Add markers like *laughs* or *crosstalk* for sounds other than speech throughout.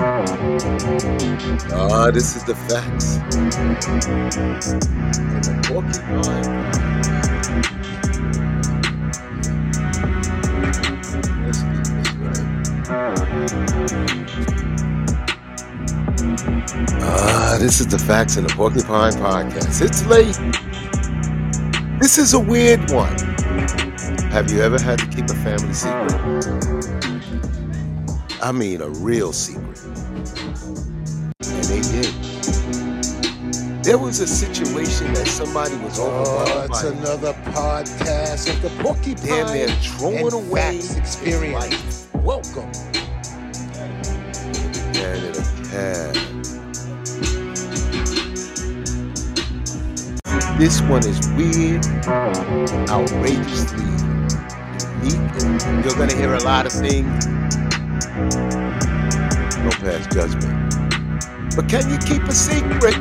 Ah, this is the facts. Ah, this is the facts in the Porcupine Podcast. It's late. This is a weird one. Have you ever had to keep a family secret? I mean, a real secret. And they did. There was a situation that somebody was Oh, overwhelmed it's by. another podcast of the Porcupine Damn near throwing away experience. Welcome. Canada Cab. This one is weird, outrageously unique, and you're gonna hear a lot of things. No past judgment. But can you keep a secret?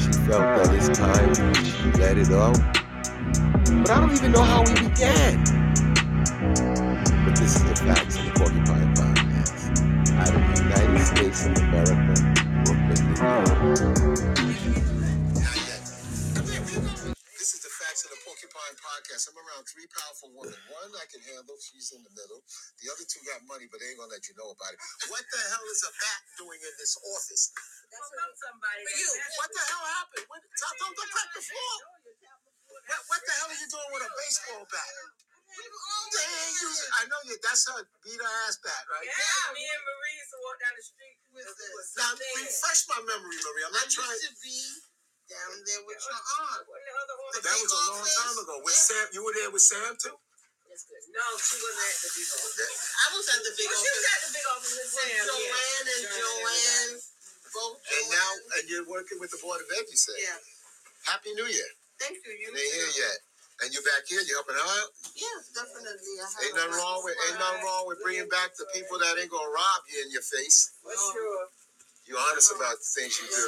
She felt that it's time she let it out. But I don't even know how we began. But this is the facts of the Porcupine Podcast. Out of the United States of America, Brooklyn, New York. Podcast. I'm around three powerful women. One I can handle, she's in the middle. The other two got money, but they ain't gonna let you know about it. What the hell is a bat doing in this office? That's what somebody. For you, what the hell happened? What, don't, don't, don't crack the floor. What, what the hell are you doing with a baseball bat? Ain't using, I know you, that's her beat her ass bat, right? Yeah, me and Marie used to walk down the street with this. Now, refresh my memory, Marie. I'm I not trying. used to be down there with your aunt. The other one? The That was a long office? time ago. With Sam, you were there with Sam too. That's good. No, she wasn't at the big office. I was at the big Well, she was at the big office with with Sam. Joanne and yeah. Joanne. Both And Joanne. now, and you're working with the board of ed. You said. Yeah. Happy New Year. Thank you. You ain't here yet, and you're back here. You helping out. Yes, definitely. I Ain't nothing wrong with ain't nothing wrong with bringing back the people that ain't gonna rob you in your face. For sure. You're honest about the things you do.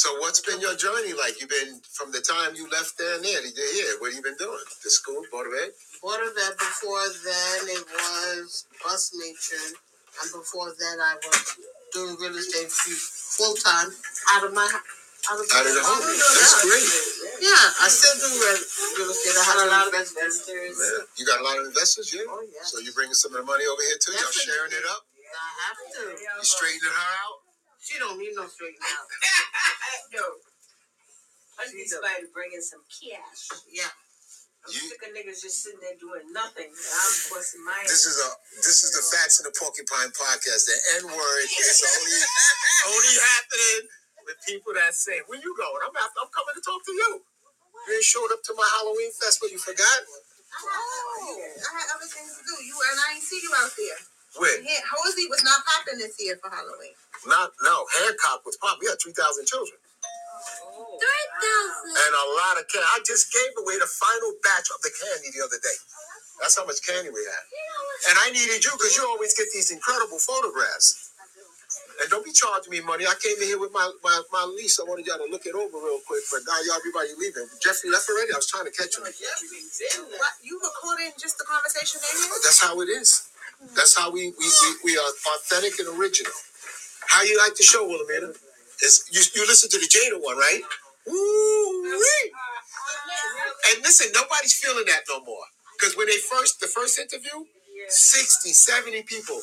So what's been your journey like? You've been from the time you left there and there to here. What have you been doing? The school, board of ed. Board of Ed before then it was bus matron. And before that I was doing real estate full time out of my out of, Out of the home. Yeah. That's great. Yeah, I still do real, real estate. I Had a lot of investors. Yeah. You got a lot of investors, yeah. Oh yeah. So you bringing some of the money over here too? Y'all Definitely. sharing it up? I have to. You straightening her out? She don't need no straight *laughs* out. No. I need somebody to bring in some cash. Yeah. I'm You- sick of niggas just sitting there doing nothing. I'm busting my This is a this is the facts in the porcupine podcast. The N word is *laughs* only only happening with people that say, "Where you going?" I'm after, I'm coming to talk to you. You ain't showed up to my Halloween fest, but You forgot? Oh, I had other things to do. You and I ain't see you out there. Wait, Yeah, Hosey was not popping this year for Halloween. Not no. Hancock was pop. We had three thousand children Three thousand. and a lot of candy. I just gave away the final batch of the candy the other day. That's how much candy we had. And I needed you because you always get these incredible photographs. And don't be charging me money. I came in here with my, my, my lease. I wanted y'all to look it over real quick, but now y'all everybody leaving. Jeffrey left already. I was trying to catch him. What, you recording just the conversation in here? That's how it is. That's how we we, we, we are authentic and original. How you like the show, Wilhelmina? Is you, you listen to the Jada one, right? And listen, nobody's feeling that no more. Because when they first, the first interview, 60, 70 people.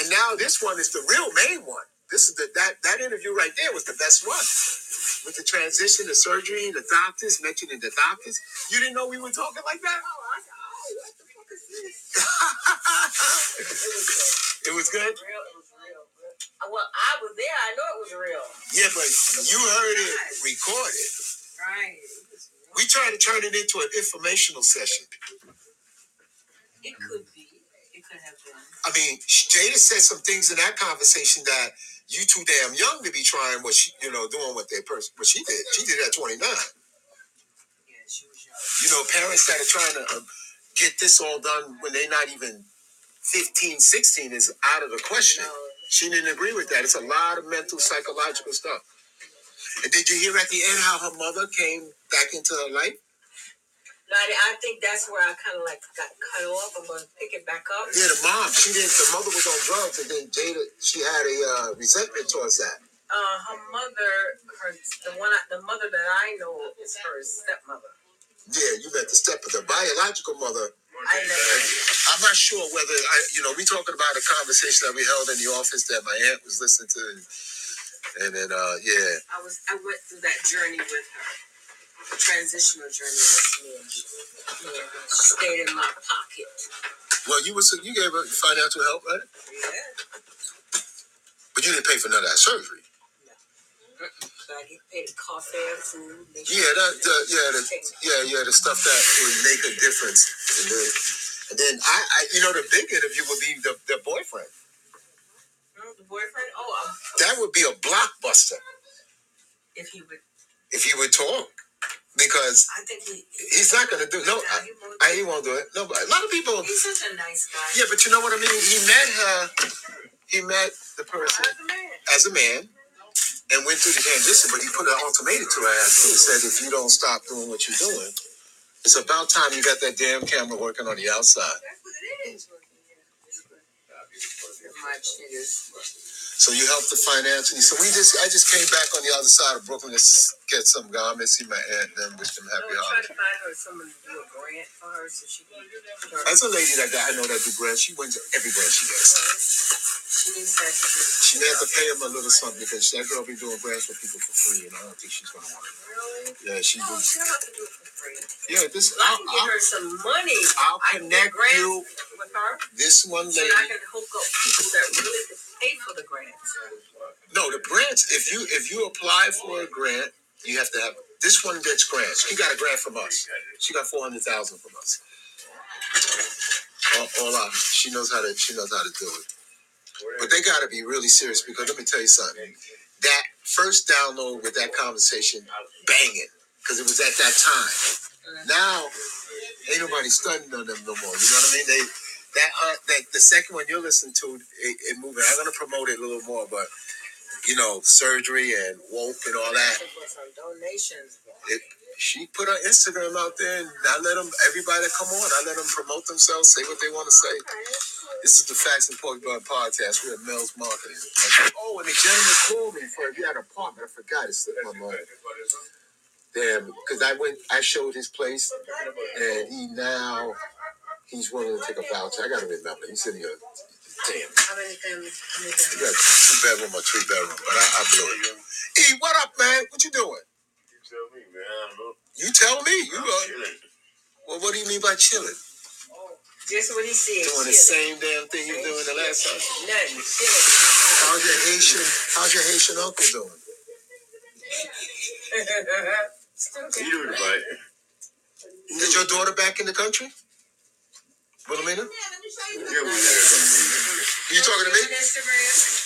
And now this one is the real main one. This is the that that interview right there was the best one. With the transition, the surgery, the doctors, mentioning the doctors. You didn't know we were talking like that? *laughs* it was good? Real, it was real. Well, I was there. I know it was real. Yeah, but you heard it recorded. Right. We tried to turn it into an informational session. It could be. It could have been. I mean, Jada said some things in that conversation that you too damn young to be trying what she, you know, doing what they person, what she did. She did it at 29. Yeah, she was young. You know, parents that are trying to um, get this all done when they're not even 15, 16 is out of the question. No. She didn't agree with that. It's a lot of mental, psychological stuff. And did you hear at the end how her mother came back into her life? No, I, I think that's where I kind of like got cut off. I'm gonna pick it back up. Yeah, the mom, she didn't. The mother was on drugs, and then Jada, she had a uh, resentment towards that. Uh, her mother, her the one, I, the mother that I know is her stepmother. Yeah, you met the step of the biological mother. I. I'm not sure whether I, you know, we talking about a conversation that we held in the office that my aunt was listening to, and, and then uh, yeah, I was. I went through that journey with her. The transitional journey with me. Yeah, stayed in my pocket. well, you was you gave her financial help, right? Yeah. But you didn't pay for none of that surgery. I get paid fare, food. make Yeah, that, the, yeah, the, yeah, yeah, the stuff that would make a difference. And then, and then I, I, you know, the big interview would be the, the boyfriend. Hmm, The boyfriend. Oh, um, That would be a blockbuster if he would. if he would talk, because I think he. he's not gonna do. No, I, he won't. I he won't do it. No, but a lot of people. He's such a nice guy. Yeah, but you know what I mean. He met her. He met the person As a man. as a man and went through the transition, but he put an ultimatum to her ass too. He said, if you don't stop doing what you're doing, it's about time you got that damn camera working on the outside. That's what it is. My shit is. So you helped the financially. So we just, I just came back on the other side of Brooklyn to s- get some guy. I may see my aunt, and then wish them happy I'm holidays. to find her someone to do a grant for her so she can. put her- That's a lady that I know that do grants. She wins every grant she gets. Mm-hmm. She needs that to do. She may have to pay him a little something because that girl be doing grants for people for free, and I don't think she's gonna want it. Really? Yeah, she oh, No, do. she don't have to do it for free. Yeah, this. I I'll, can give I'll, her some money. I'll connect you. with her. This one So lady. Pay for the grants. No, the grants. If you if you apply for a grant, you have to have. This one gets grants. She got a grant from us. She got four hundred thousand from us. All, all out. She knows how to. She knows how to do it. But they got to be really serious because let me tell you something. That first download with that conversation, banging, because it was at that time. Now, ain't nobody studying on them no more. You know what I mean? They that uh, that the second one you're listening to, it, it moving. I'm gonna promote it a little more, but you know, surgery and woke and all that. To put some donations. It, she put her Instagram out there, and I let them. Everybody that come on, I let them promote themselves, say what they want to say. This is the Facts and Porcupine podcast. We're at Mel's Marketing. Oh, and the gentleman called me for if you had an apartment. I forgot. It slipped my mind. Damn, because I went, I showed his place, and he now he's willing to take a voucher. I gotta remember. He's in here. Damn, How many families? How many he families? got two bedroom or three bedroom, but I, I blew it. E, what up, man? What you doing? You tell me, man. I don't know. You tell me. You I'm uh, chilling. well, what do you mean by chilling? Just what he said. Doing the same damn thing you doing the last time. Nothing. Chilling. How's your Haitian? How's your Haitian uncle doing? *laughs* Still You doing it right. Is your daughter back in the country? Wilhelmina? Yeah, we got it. You talking to me?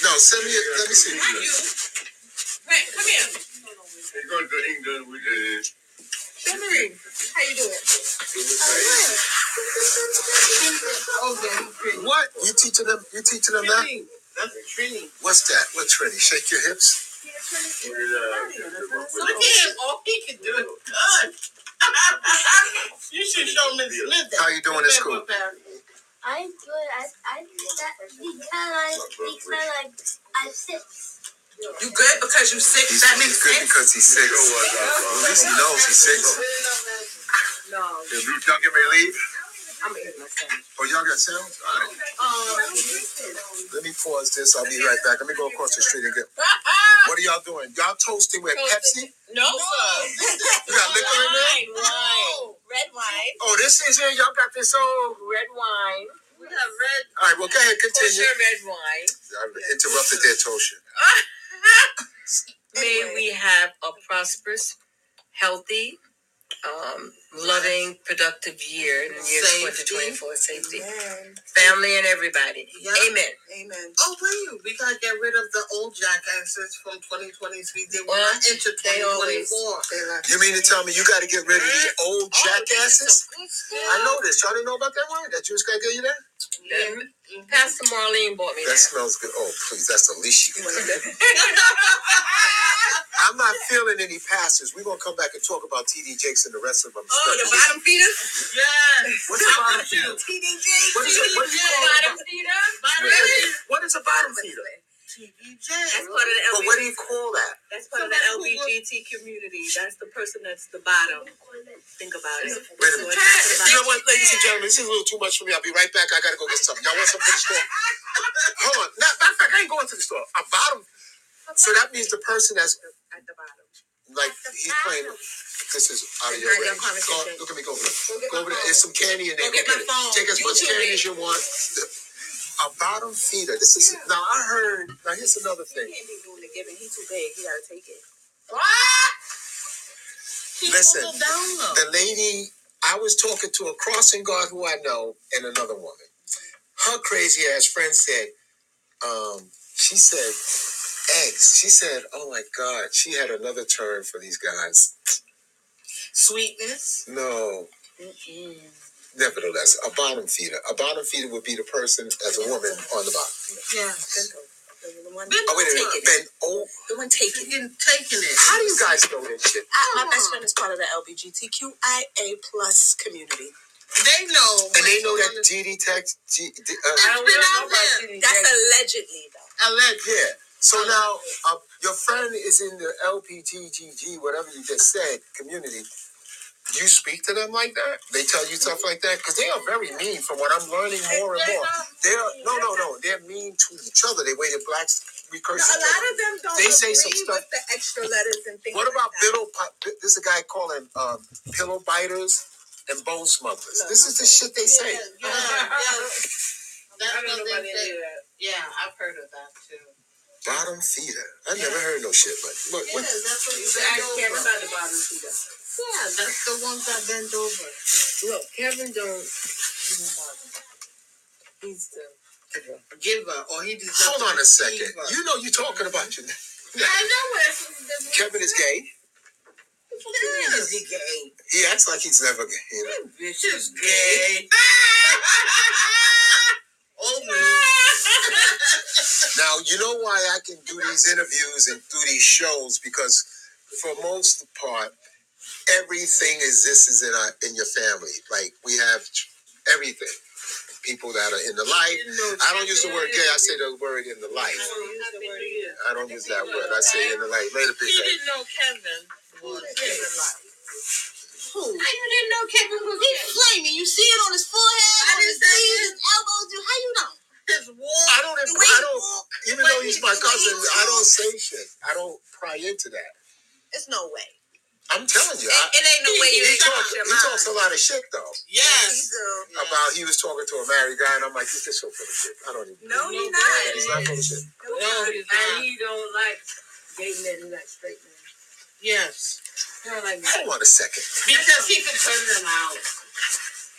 No, send me. A, let me see. Not you. Right, come here. They going to England with the. Shimmery. How you doing? Okay. What? You teaching them? You teaching them that? Trini. That's Trini. What's that? What Trini? Shake your hips. with, uh, Look at him. All he can do is good. *laughs* you should show Miss Smith. How you doing in school? I'm good. I I that because I because I I'm six. You good because you sick? He's, that he's good sense. because he's six. Oh, well, at least he knows he's six. No, Yeah, Blue, y'all get ready to leave? I'm eating my sandwich. Oh, y'all got sound? All right. Um, Let me pause this. I'll be right back. Let me go across the street and get. *laughs* What are y'all doing? Y'all toasting with Pepsi? No, sir. You got liquor in there? Wine, wine, red wine. Oh, this is it. Y'all got this old. red wine. We have red. All right, well, go ahead, continue. Kosher red wine. I interrupted their Tosha. *laughs* May we have a prosperous, healthy, um, loving, productive year in the year Safety. 2024. Safety. Amen. Family and everybody. Yeah. Amen. Amen. Oh, wait. We gotta get rid of the old jackasses from 2023. They will Well, not enter they always- 2024. You mean to tell me you got to get rid of the old jackasses? I know this. Y'all didn't know about that wine? That Jewish guy gave you that? Yeah. Pastor Marlene bought me That that. smells good. Oh, please. That's the least you can do. *laughs* I'm not feeling any passes. We're gonna come back and talk about TD Jakes and the rest of them. Oh, the bottom feeder? Yes. What's a bottom feeder? TD What is it? What do you call Bottom feeder. What is a bottom feeder? TVJ. That's part of the But what do you call that? That's part of the LBGT community. That's the person that's the bottom. Think about it. Wait a So minute. it's not You know what, ladies and gentlemen, this is a little too much for me. I'll be right back. I gotta go get something. Y'all want something from the store? *laughs* Hold on. Not, matter of fact, I ain't going to the store. A bottom. So that means the person that's At the bottom. like he's playing. This is out of your Not your range. Go, look at me. Go over there. Go Go over there. phone. There's some candy in there. Go get Go my get it. phone. Take as much candy it. as you want. A bottom feeder. This is now. I heard. Now here's another thing. He can't be doing the giving. He too big. He gotta take it. What? Keep Listen, a down. The lady, I was talking to a crossing guard who I know and another woman. Her crazy ass friend said, um, she said, eggs. She said, oh my God, she had another term for these guys. Sweetness. No, nevertheless, a bottom feeder. A bottom feeder would be the person as a woman on the bottom. Yeah. The one, Oh, wait a minute. taking it. Then, oh, The one taking it. Taking, taking it. how do you guys know this shit? I, my best friend is part of the LBGTQIA plus community. They know. And they know that someone GD text, G, D- uh, I It's don't been out there. That's Jakes. allegedly though. is alleged. Yeah. So now, uh, your friend is in the LPTGG, whatever you just said, community. You speak to them like that? They tell you stuff like that? Because they are very mean from what I'm learning more and more. They're, no, no, no. They're mean to each other. They way that blacks, we No, a lot of them don't They agree say some stuff- with the extra letters and things. What like about that. pillow, pi- this is a guy calling um, pillow biters and bone smugglers. This is the shit they say. Yeah, yeah, yeah. *laughs* That's I don't know what they say. that. Yeah, I've heard of that too. Bottom feeder. I never heard no shit like what, Yeah, what, that's what You you should ask bend Kevin over. about the bottom feeder. Yeah, that's the ones that bend over. Look, Kevin don't. He's the. Giver, or he just Hold on a second. Giver. You know you're talking about your I know it. Kevin is gay. Is he gay? He acts like he's never gay. You know? Vicious gay. *laughs* Now you know why I can do these interviews and do these shows because for most part, everything exists in our in your family. Like we have everything. People that are in the light. I don't use the word gay. I say the word in the light. I don't use that word. I say in the light. Later, people. didn't know Kevin was gay. Who? How you didn't know Kevin was He's gay? flaming. You see it on his forehead, I on his didn't say knees, it. his elbows. You how you know? His walk. I don't. the way I don't. walk, Even the way though he's my the he cousin, I don't say shit. I don't pry into that. There's no way. I'm telling you. It, I, it ain't no way you he change talks. your He mind. talks a lot of shit though. Yes. He's About he was talking to a married guy, and I'm like, he's just so full of shit. I don't even. no, he's No, not. He's not full of shit. No, he's and he don't like gay men. He like straight men. Yes. Like Hold on a second. Because he could turn them out.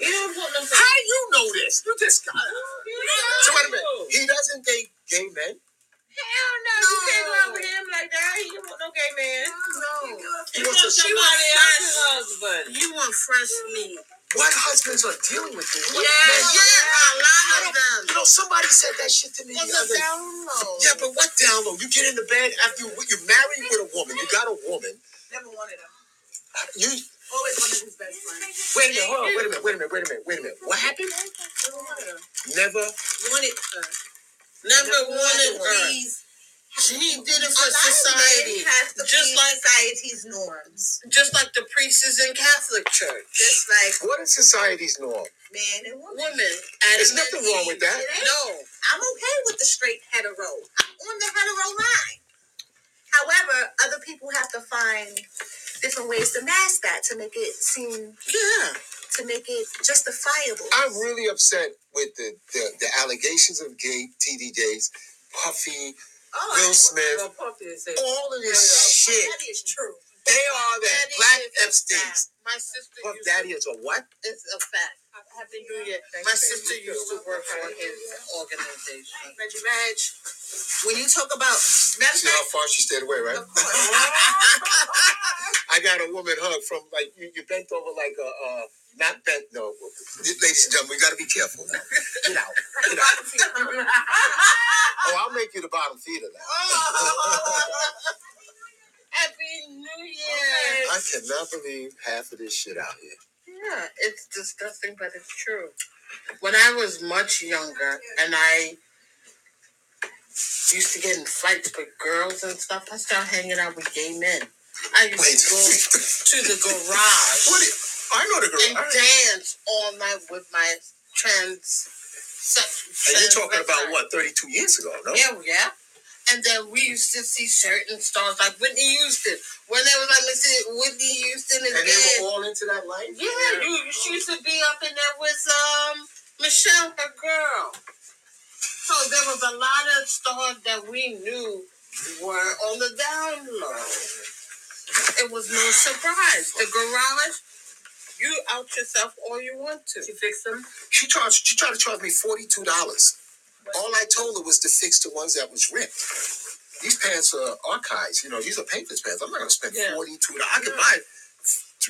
He don't put no. How do you know this? You just got. So wait a minute. He doesn't date gay men. Hell no, you can't go out with him like that. He don't want no gay man. No. He wants a She she want fresh. his husband. You want fresh meat. What husbands are dealing with this? Yeah, men- Yeah, a lot of them. You know, somebody said that shit to me On the the other day. down low. Yeah, but what down low? You get in the bed after you you married with a woman. You got a woman. Never wanted him. You Always wanted his best friend. wait a minute. Hold on. Wait a minute. Wait a minute. Wait a minute. Wait a minute. What happened? Never wanted him. Never. Wanted her. Never wanted her. Please. He did it A for lot of society. men have to Just like society's norms. just like the priests in Catholic Church. Just like What is society's norm? man and woman. women. There's Adam nothing wrong Eve. with that. It ain't. No. I'm okay with the straight hetero. I'm on the hetero line. However, other people have to find different ways to mask that to make it seem Yeah. to make it justifiable. I'm really upset with the the, the allegations of gay TDJs, Puffy, oh, Will Smith, Well, Puffy is saying- all of this shit. That is true. They are the Daddy black is a Epstein's. fact. My sister Puff used Daddy is a what? it's a fact. Happy New Year. My sister used to work for his organization. Reggie Reg. When you talk about matter of See how fact, far she stayed away, right? of course. *laughs* I got a woman hug from like you, you bent over like a uh not bent no ladies and gentlemen we gotta be careful now. Get out. Get out. *laughs* Oh I'll make you the bottom feeder now. Yeah. *laughs* Happy New Year. I cannot believe half of this shit out here. Yeah, it's disgusting, but it's true. When I was much younger and I used to get in fights with girls and stuff, I started hanging out with gay men. I used Wait. to go to the garage What? i- I know the girl. and dance all night with my trans. And you're talking about what, 32 years ago, no? Yeah, yeah. And then we used to see certain stars like Whitney Houston. When they was like, listen, Whitney Houston is And they were all into that life? Yeah, you she used to be up in there with um Michelle, her girl. So there was a lot of stars that we knew were on the down low. It was no surprise. The garage, you out yourself all you want to. You fix them? She charged. She tried to charge me forty-two dollars. All I told her was to fix the ones that was ripped. These pants are archives. You know, these are paintless pants. I'm not gonna spend Yeah. forty-two. I could buy,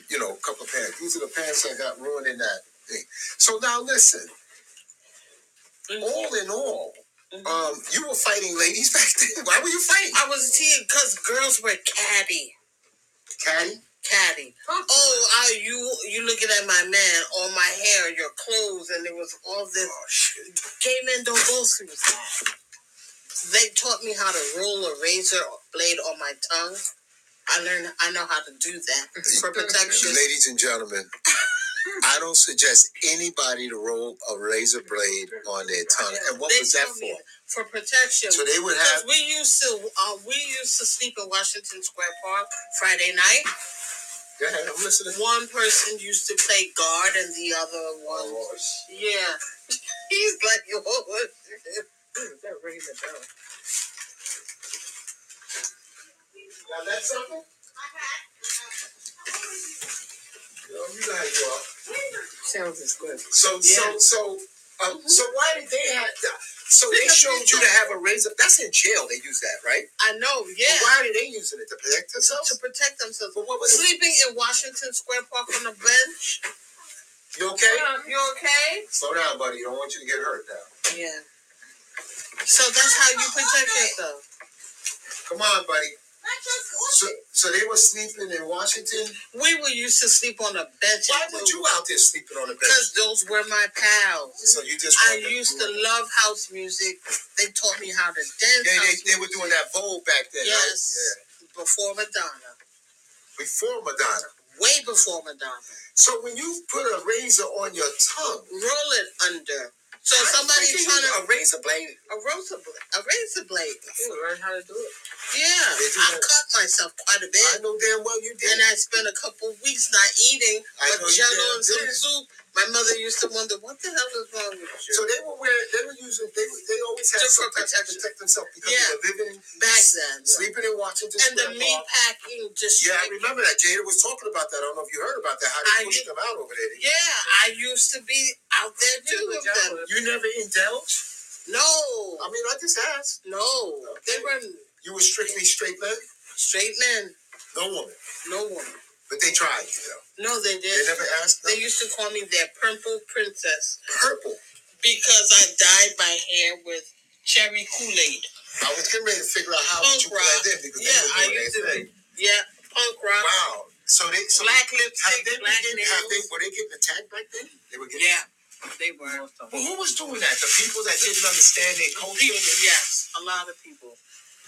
you know, a couple of pants. These are the pants that got ruined in that thing. So now listen. All in all, Mhm. um, you were fighting ladies *laughs* back then. Why were you fighting? I was teasing because girls were catty. Caddy. Caddy. Oh, I, you you looking at my man, all my hair, your clothes, and it was all this Oh shit. gay men don't go through that. They taught me how to roll a razor blade on my tongue. I learned I know how to do that for *laughs* protection. Ladies and gentlemen, I don't suggest anybody to roll a razor blade on their tongue. And what They was that told me for? For protection. So they would Because have. we used to uh, we used to sleep in Washington Square Park Friday night. Go ahead, I'm listening. One person used to play guard and the other one Oh, shit. Yeah. *laughs* He's like, *laughs* what? That ringing the bell. Now that's something. Yo, you know how you are. Sounds is good. So, so, so, um, so why did they have? So they Because showed you to have a razor. That's in jail. They use that, right? I know, But yeah. why are they using it to protect themselves? To protect themselves. But what was it? Sleeping in Washington Square Park on a bench. You okay? Um, you okay? Slow down, buddy. I don't want you to get hurt now. Yeah. So that's how you protect yourself. Come on, buddy. So, so they were sleeping in Washington. We were used to sleep on a bench. Why were you out there sleeping on the bed? Because those were my pals. So you just I used to love house music. They taught me how to dance. They, they, they were doing that Vogue back then, Yes. right? before Madonna. Before Madonna. Way before Madonna. So when you put a razor on your tongue, Roll it under. So how somebody trying to a razor blade. a razor blade. A razor blade. You learn how to do it. Yeah, I that. cut myself quite a bit, I know damn well you did. and I spent a couple weeks not eating, I but jello and some did. soup. My mother used to wonder what the hell is wrong with you. so they were wearing, they were using, they, they always had Just for something to protection. protect themselves because Yeah. they were living, back then, sleeping in Washington and the meat packing just Yeah, I remember that. Jada was talking about that. I don't know if you heard about that. How they I- pushed them out over there. Yeah, I used to be out there too with them. You never indulged? No, I mean, I just asked. no, they were You were strictly straight men, straight men, no woman. no woman. But they tried you though. No, they did. They did. never asked. They used to call me their purple princess Purple. because I dyed my hair with cherry Kool Aid. I was getting ready to figure out how Punk would you rock. blend in because Yeah, they were I doing used their to thing. be. Yeah, punk rock, Wow. So they so black have lipstick, they, black been getting, have they were they getting attacked back then? They were getting. Yeah, they were. Well, who was doing that? The people that didn't understand their culture. People, yes, a lot of people.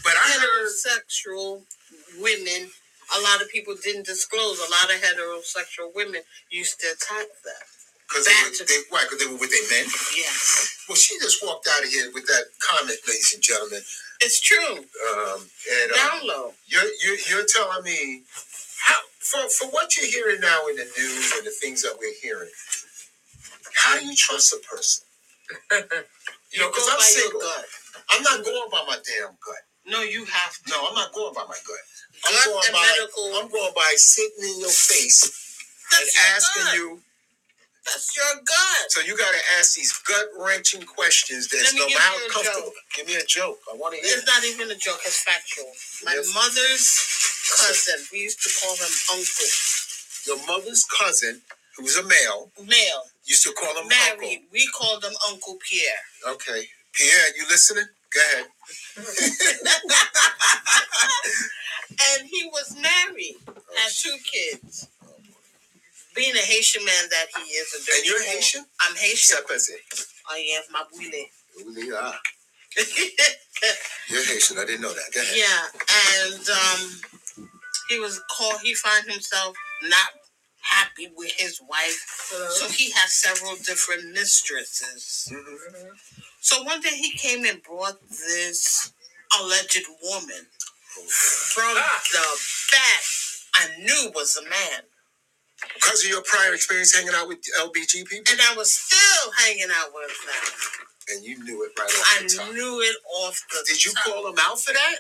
But I heard. sexual women, a lot of people didn't disclose. A lot of heterosexual women used to attack them. Because they, were- they, why? Because they were with their men. Yes, Well, she just walked out of here with that comment, ladies and gentlemen. it's true. Um, and um, Down low. you're, you're you're telling me how for for what you're hearing now in the news and the things that we're hearing. How do you trust a person? *laughs* You know, because I'm by your single. gut. I'm not going by my damn gut. No, you have to. No, I'm not going by my gut. I'm Gut going and by. medical. I'm going by sitting in your face and your asking gut. you. That's your gut. So you got to ask these gut wrenching questions. That's Let me no give matter a comfortable. Give me a joke. I want to hear. It's not even a joke. It's factual. My Yes. mother's cousin. We used to call him Uncle. Your mother's cousin, who's a male, Male, used to call him married. We called him Uncle Pierre. uncle. Okay, Pierre, you listening? Go ahead. *laughs* and he was married, had two kids. Being a Haitian man that he is, a dirty And you're boy. Haitian? I'm Haitian. Ça passe. Oh yeah, my boulet. Oui, ah. *laughs* You're Haitian. I didn't know that. Go ahead. yeah, and um, he was called. He found himself not happy with his wife, so he had several different mistresses. Mhm. So one day he came and brought this alleged woman from ah. the back. I knew was a man, Because of your prior experience hanging out with LBG people, and I was still hanging out with them. and you knew it right off I the top. knew it off the. Did you top. call him out for that?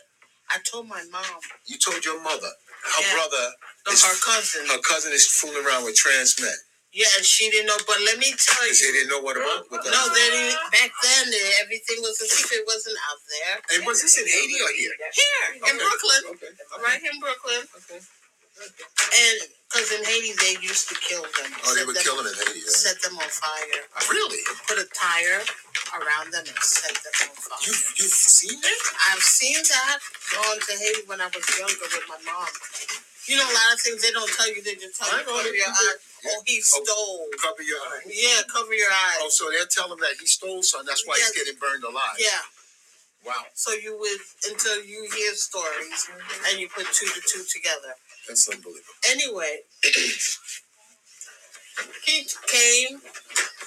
I told my mom, You told your mother. Her Yeah. brother, no, is- her cousin. her cousin is fooling around with trans men. Yeah, she didn't know. But let me tell you, she didn't know what about what no, they didn't. Back then, everything was a secret. It wasn't out there. And was this in Haiti or here? Here in Brooklyn, Okay. right here in Brooklyn, Okay. and because in Haiti they used to kill them. Oh, they were them, killing in Haiti. Yeah. Set them on fire. Really? Put a tire around them and set them on fire. You you've seen that? I've seen that going to Haiti when I was younger with my mom. You know, a lot of things they don't tell you. They just tell I you know, cover they your do. eyes. Yeah. Oh, he stole. Cover your eyes. Yeah, cover your eyes. Oh, so they're telling that he stole something. That's why he's getting burned alive. Yeah. Wow. So you would until you hear stories and you put two to two together. That's unbelievable. Anyway, he came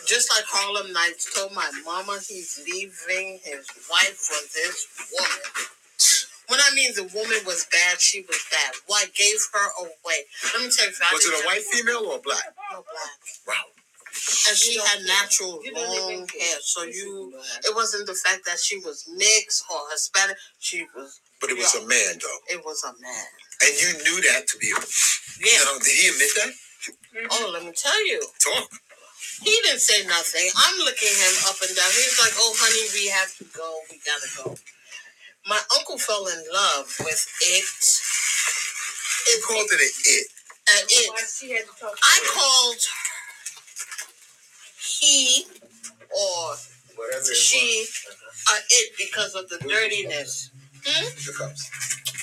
just like Harlem Nights told my mama he's leaving his wife for this woman. When I mean the woman was bad, she was bad. What gave her away? Let me tell you, I Was it a white female or a black? No, black. Wow. And she had natural long hair, so you. It wasn't the fact that she was mixed or Hispanic. She was. But it was a man though. It was a man. And you knew that to be a Yeah. Now, did he admit that? Mm-hmm. Oh, let me tell you. Talk. He didn't say nothing. I'm looking him up and down. He's like, "Oh, honey, we have to go. We gotta go." My uncle fell in love with it. It called it an it. Uh, it. I called he or Whatever it she uh, it because of the dirtiness. Hmm? was. Cups.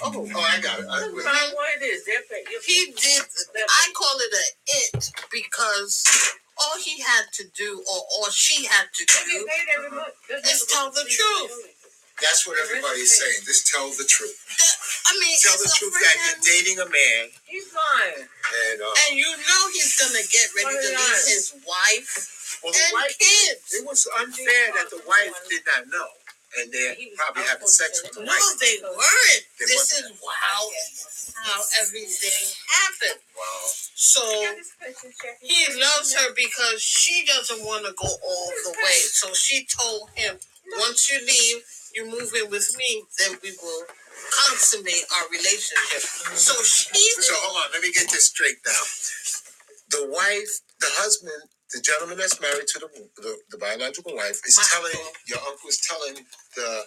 Oh, Oh, I got it. I, wait. What it is? They're paying. he did. I call it a it because all he had to do, or all she had to do, is tell the truth. That's what everybody's saying. Just tell the truth. I mean, Tell the it's a truth that you're dating a man He's lying. and uh, and you know he's gonna get ready to leave his wife well, and wife. kids. It was unfair that the wife did not know, and they're probably having sex with the No, wife. they weren't. They This wasn't. is how how everything happened. Wow. So he loves her because she doesn't want to go all the way. So she told him, once you leave, you move in with me, then we will consummate our relationship. So she So hold on, let me get this straight now. The wife, the husband, the gentleman that's married to the the, the biological wife is My telling uncle. your uncle is telling the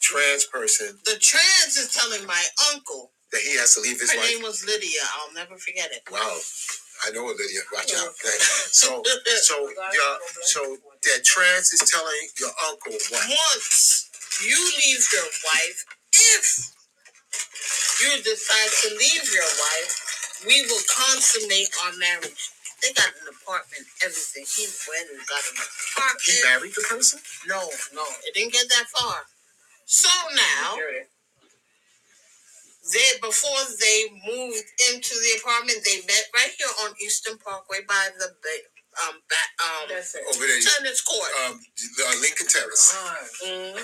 trans person the trans is telling my uncle. that he has to leave his wife. Her wife. name was Lydia. I'll never forget it. Wow. I know Lydia. Watch out. *laughs* So so *laughs* your so that trans is telling your uncle what? Once you leave your wife, if you decide to leave your wife, we will consummate our marriage. They got an apartment, everything. He went and got an apartment. He married the person? No, no, it didn't get that far. So now, they before they moved into the apartment, they met right here on Eastern Parkway by the ba- um back um That's it. Over there, tennis court. um, uh, Lincoln Terrace. Mhm.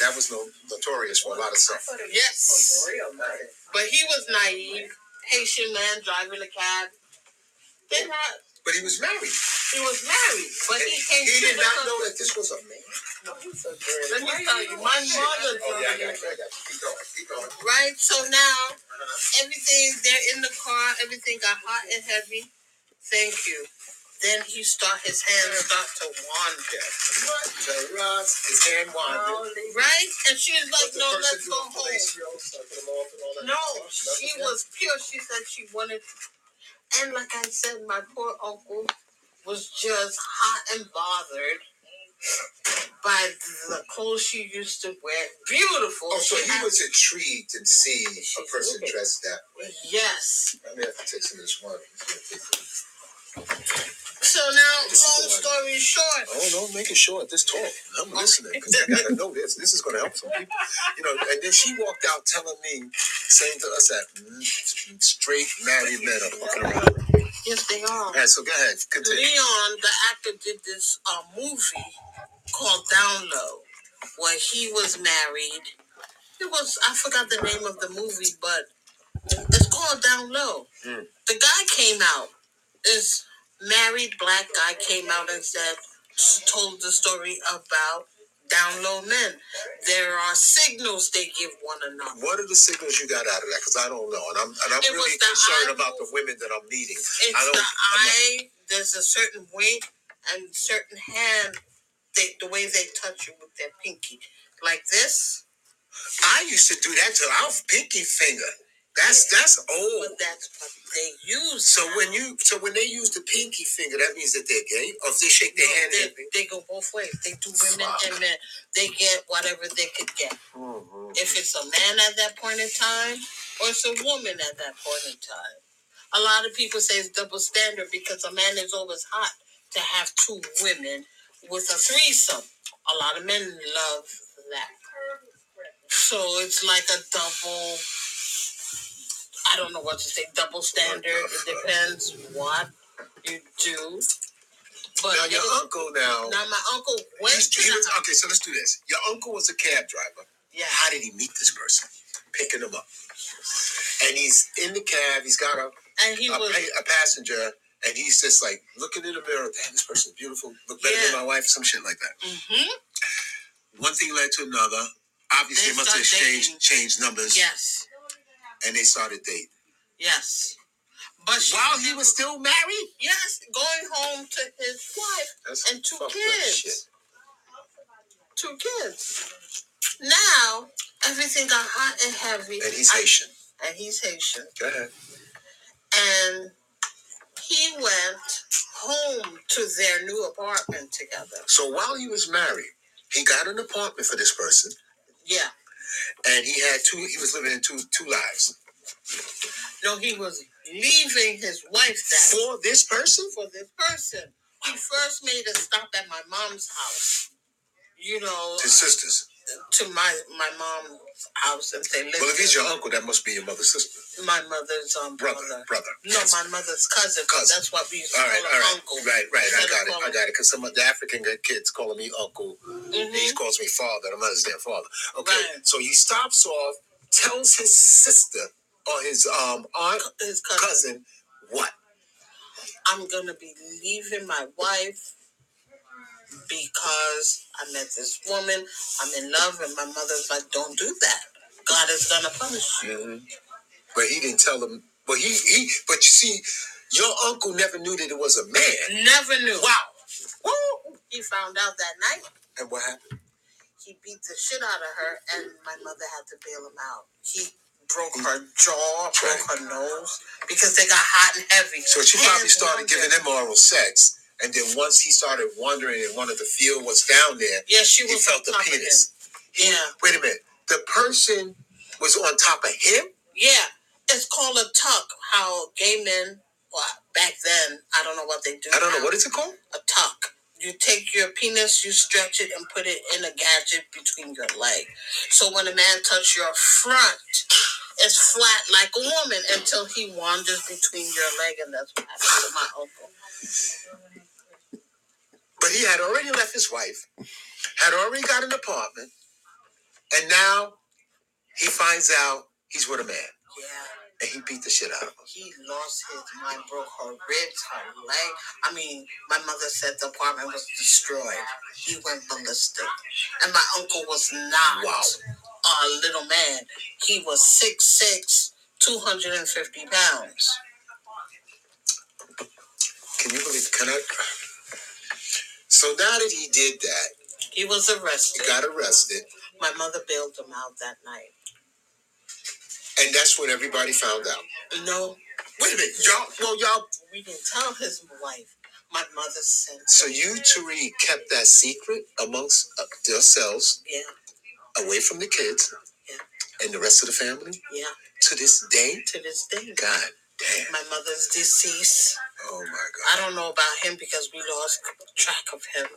That was no, notorious for a lot of stuff. Yes. But he was naive, Haitian man driving a cab. They not, But he was married. he was married, but he came He did not know that this was a man. Let me tell you, my mother Oh yeah, I got you. I got you. Keep going. Keep going. Right, so now everything they're in the car, everything got hot and heavy. Thank you. Then he start his hands start to wander. What the Ross? His hand wandered. Right? And she was like, No, let's go home. Fellatio, sucking him off and all that No, she was pure. She said she wanted and like I said, my poor uncle was just hot and bothered by the clothes she used to wear. beautiful. Oh, so he had- was intrigued to see a person dressed that way. Yes. I may have to take some of this water. So now, This is long the one. story short, Oh no, make it short. This talk. I'm listening because I gotta know this. This is gonna help some people. You know, and then she walked out telling me, saying to us that mm, straight married men are fucking around. yes, they are. All right, so go ahead, continue. Leon, the actor, did this uh, movie called Down Low, where he was married. It was I forgot the name of the movie, but it's called Down Low. Mm. The guy came out, this married black guy came out and said, told the story about down low men. There are signals they give one another. What are the signals you got out of that? Because I don't know, and I'm and I'm It really concerned eye about the women that I'm meeting. It's I don't. the I'm not- eye. There's a certain weight and certain hand. They, the way they touch you with their pinky, like this. I used to do that to our pinky finger. That's that's old. But that's what they use. So now. when you so when they use the pinky finger, that means that they're gay. Or if they shake No, their hand, they, they're they go both ways. They do women and men. They get whatever they could get. Mhm. If it's a man at that point in time, or it's a woman at that point in time. A lot of people say it's double standard because a man is always hot to have two women with a threesome. A lot of men love that. So it's like a double. I don't know what to say. Double standard. It depends what you do. But now your it- uncle now. now my uncle went he's- to he was- okay, so let's do this. Your uncle was a cab driver. yeah. How did he meet this person? Picking him up, and he's in the cab. He's got a And he a, was a passenger, and he's just like looking in the mirror. Damn, this person's beautiful. Look better than my wife. Some shit like that. hmm One thing led to another. Obviously, They must have exchanged changed numbers, yes. And they started dating. Yes. But she While he was still married. yes, going home to his wife, That's And two kids. two kids. Now everything got hot and heavy. And he's I- Haitian. and he's Haitian. Go ahead. And he went home to their new apartment together. So while he was married, he got an apartment for this person, Yeah. And he had two. He was living in two two lives No, he was leaving his wife that for this person. for this person. He first made a stop at my mom's house. You know, His sisters. to my my mom's house and say, "Listen, Well, if he's your uncle, that must be your mother's sister, my mother's um brother, brother. brother. No, Yes. my mother's cousin. but Cousin. That's what we used to All call right, him all right, uncle. right, right. I Instead of got it. I calling- got it. Because some of the African kids calling me uncle. Mhm. He calls me father. I don't understand father. Okay, Right. so he stops off, tells his sister or his um aunt His cousin. cousin what? I'm gonna be leaving my wife because I met this woman. I'm in love, and my mother's like, "Don't do that. God is gonna punish you." Mm-hmm. But he didn't tell him. But he he. But you see, your uncle never knew that it was a man. Never knew. Wow. Woo! He found out that night. And what happened? He beat the shit out of her, and my mother had to bail him out. He broke her jaw, broke her nose because they got hot and heavy. So she probably Hands started giving him oral sex, and then once he started wondering and wanted to feel what's down there, Yeah, she he was felt on the top of penis. him. Yeah, Wait a minute. The person was on top of him. yeah. It's called a tuck. How gay men, well, back then, I don't know what they do. I don't know now. what is it called. a tuck. You take your penis, you stretch it, and put it in a gadget between your leg. So when a man touches your front, it's flat like a woman until he wanders between your leg, and that's what happened to my uncle. But he had already left his wife, had already got an apartment, and now he finds out he's with a man, Yeah, and he beat the shit out of him. he lost his mind, broke her ribs, her leg. I mean, my mother said the apartment was destroyed. He went ballistic, and my uncle was not Wow. a little man. He was 6'6", 250 pounds. Can you believe? Can I? So now that he did that, He was arrested. he got arrested, My mother bailed him out that night. and that's when everybody found out. No, Wait a minute, y'all. Well, y'all. we didn't tell his wife. My mother sent. So you, Tariq, kept that secret amongst uh, yourselves Yeah. away from the kids Yeah. and the rest of the family Yeah, to this day. to this day. God damn. My mother's deceased. Oh my God. I don't know about him because we lost track of him.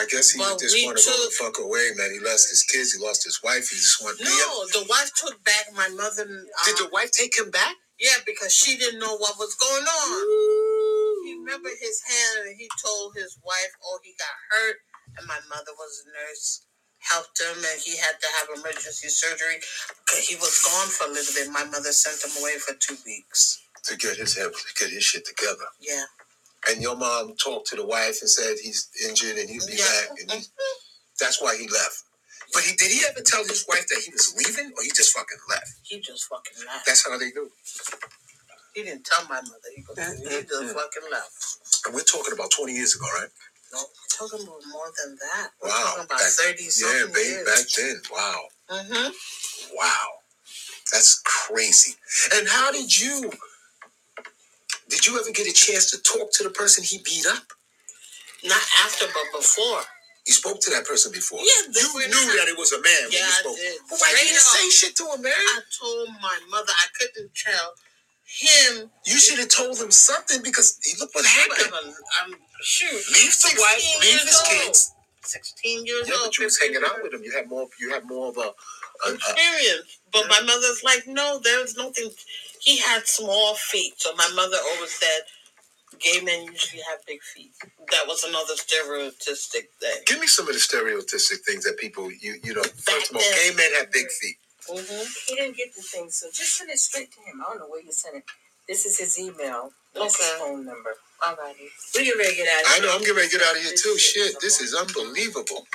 I guess he Well, just we wanted to the took- fuck away, man. He lost his kids. He lost his wife. He just wanted to be. No, the wife took back my mother. Um, Did the wife take him back? yeah, because she didn't know what was going on. He remember his hand and he told his wife, oh, he got hurt. And my mother was a nurse, helped him, and he had to have emergency surgery. He was gone for a little bit. My mother sent him away for two weeks. To get his head, to get his shit together. Yeah. And your mom talked to the wife and said he's injured and he'll be Yeah. back. And he, that's why he left. But he did he ever tell his wife that he was leaving, or he just fucking left? He just fucking left. That's how they do. He didn't tell my mother. He, go- mm, he mm, just mm. fucking left. And we're talking about twenty years ago, right? No, we're talking about more than that. We're Wow. talking about Back- 30 Yeah, something babe, years. back then. Wow. Mm-hmm. Wow. That's crazy. And how did you did you ever get a chance to talk to the person he beat up? Not after, but before. You spoke to that person before. Yeah, you knew that it was a man when Yeah, you I spoke. did. But why Straight didn't you say shit to him, man? I told my mother I couldn't tell him. You should have told him something because look what happened. I'm, I'm shoot. Leave the 16 wife, leave years his old. kids. 16 years Yeah, old. but you was 15 hanging out years with him. You had more. You had more of a. a, a experience. But my mother's like, no, there's nothing. He had small feet. So my mother always said, gay men usually have big feet. That was another stereotypic thing. give me some of the stereotypic things that people you you know. First of all, then. gay men have big feet. Mm-hmm. He didn't get the thing, so just send it straight to him. I don't know where you sent it. This is his email. That's his Okay. phone number. Alrighty. We get ready to get out of I here. know. I'm getting ready to get out of here This too. shit Shit, this is unbelievable.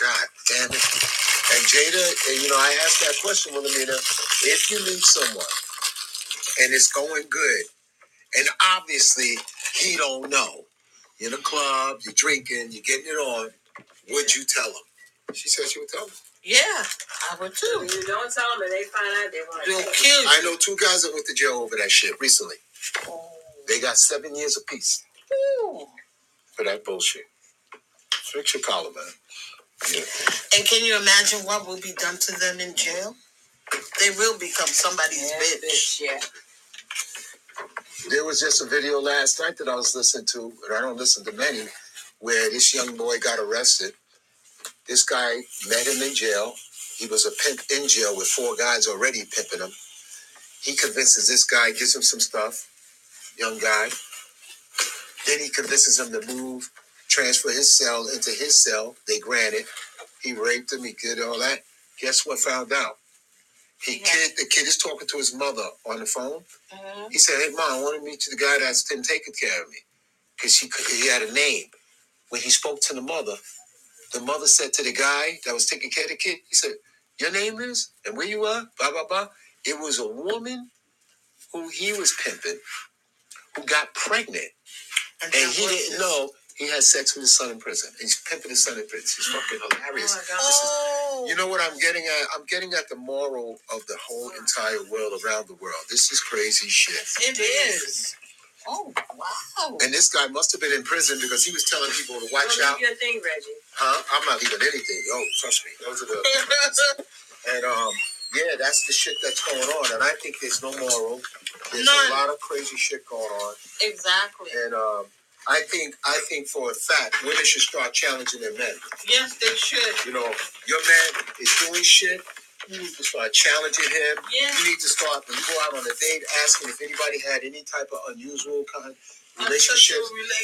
God damn it. And Jada, and you know, I asked that question, Wilhelmina. If you meet someone and it's going good, and obviously he don't know, you're in a club, you're drinking, you're getting it on, would you tell him? She said she would tell him. Yeah, I would too. When you don't tell them and they find out, they want They'll to kill you. I know two guys that went to jail over that shit recently. Oh. They got seven years apiece Ooh. for that bullshit. Fix your collar, man. Yeah. And can you imagine what will be done to them in jail? They will become somebody's Yeah, bitch. bitch, yeah. There was just a video last night that I was listening to, and I don't listen to many, where this young boy got arrested. This guy met him in jail. He was a pimp in jail with four guys already pimping him. He convinces this guy, gives him some stuff, young guy. Then he convinces him to move, transfer his cell into his cell. They granted. He raped him. He did all that. Guess what? Found out. He Yeah. kid. The kid is talking to his mother on the phone. Mhm. He said, "Hey, mom, I want to meet you, the guy that's been taking care of me, because he could- he had a name." When he spoke to the mother, the mother said to the guy that was taking care of the kid, he said, "Your name is and where you are, blah blah blah." It was a woman who he was pimping, who got pregnant, And, he didn't know he had sex with his son in prison. He's pimping his son in prison. He's fucking hilarious. *gasps* Oh my God. This is- Oh. you know what I'm getting at? I'm getting at the moral of the whole entire world around the world. This is crazy shit. It is. Oh, wow. And this guy must have been in prison because he was telling people to watch out. leave your thing, Reggie. Huh? I'm not leaving anything. Oh, trust me. Those are the and um yeah, that's the shit that's going on. And I think there's no moral. There's None. a lot of crazy shit going on. exactly. And um I think I think for a fact women should start challenging their men. Yes, they should. You know, your man is doing shit. You need to start challenging him. Yeah. You need to start when you go out on a date asking if anybody had any type of unusual kind of relationship.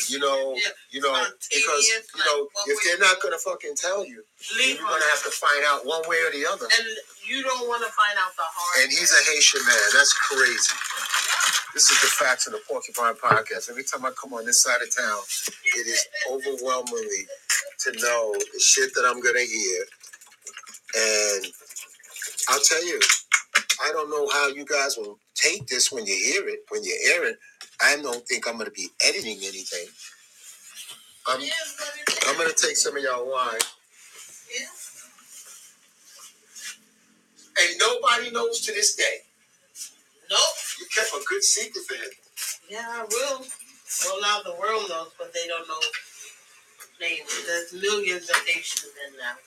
You know, Yeah. you know, because you know, like, if they're not gonna fucking tell you, Leave you're gonna have to find out one way or the other. And you don't want to find out the hard. And he's a Haitian man. That's crazy. This is the facts of the Porcupine Podcast. Every time I come on this side of town, it is overwhelmingly to know the shit that I'm gonna hear. And I'll tell you, I don't know how you guys will take this when you hear it, when you air it. I don't think I'm gonna be editing anything. I'm, I'm gonna take some of y'all wine. And nobody knows to this day. Nope. You kept a good secret for him. Yeah, I will. Well, now the world knows, but they don't know. names. There's millions of Haitians in there.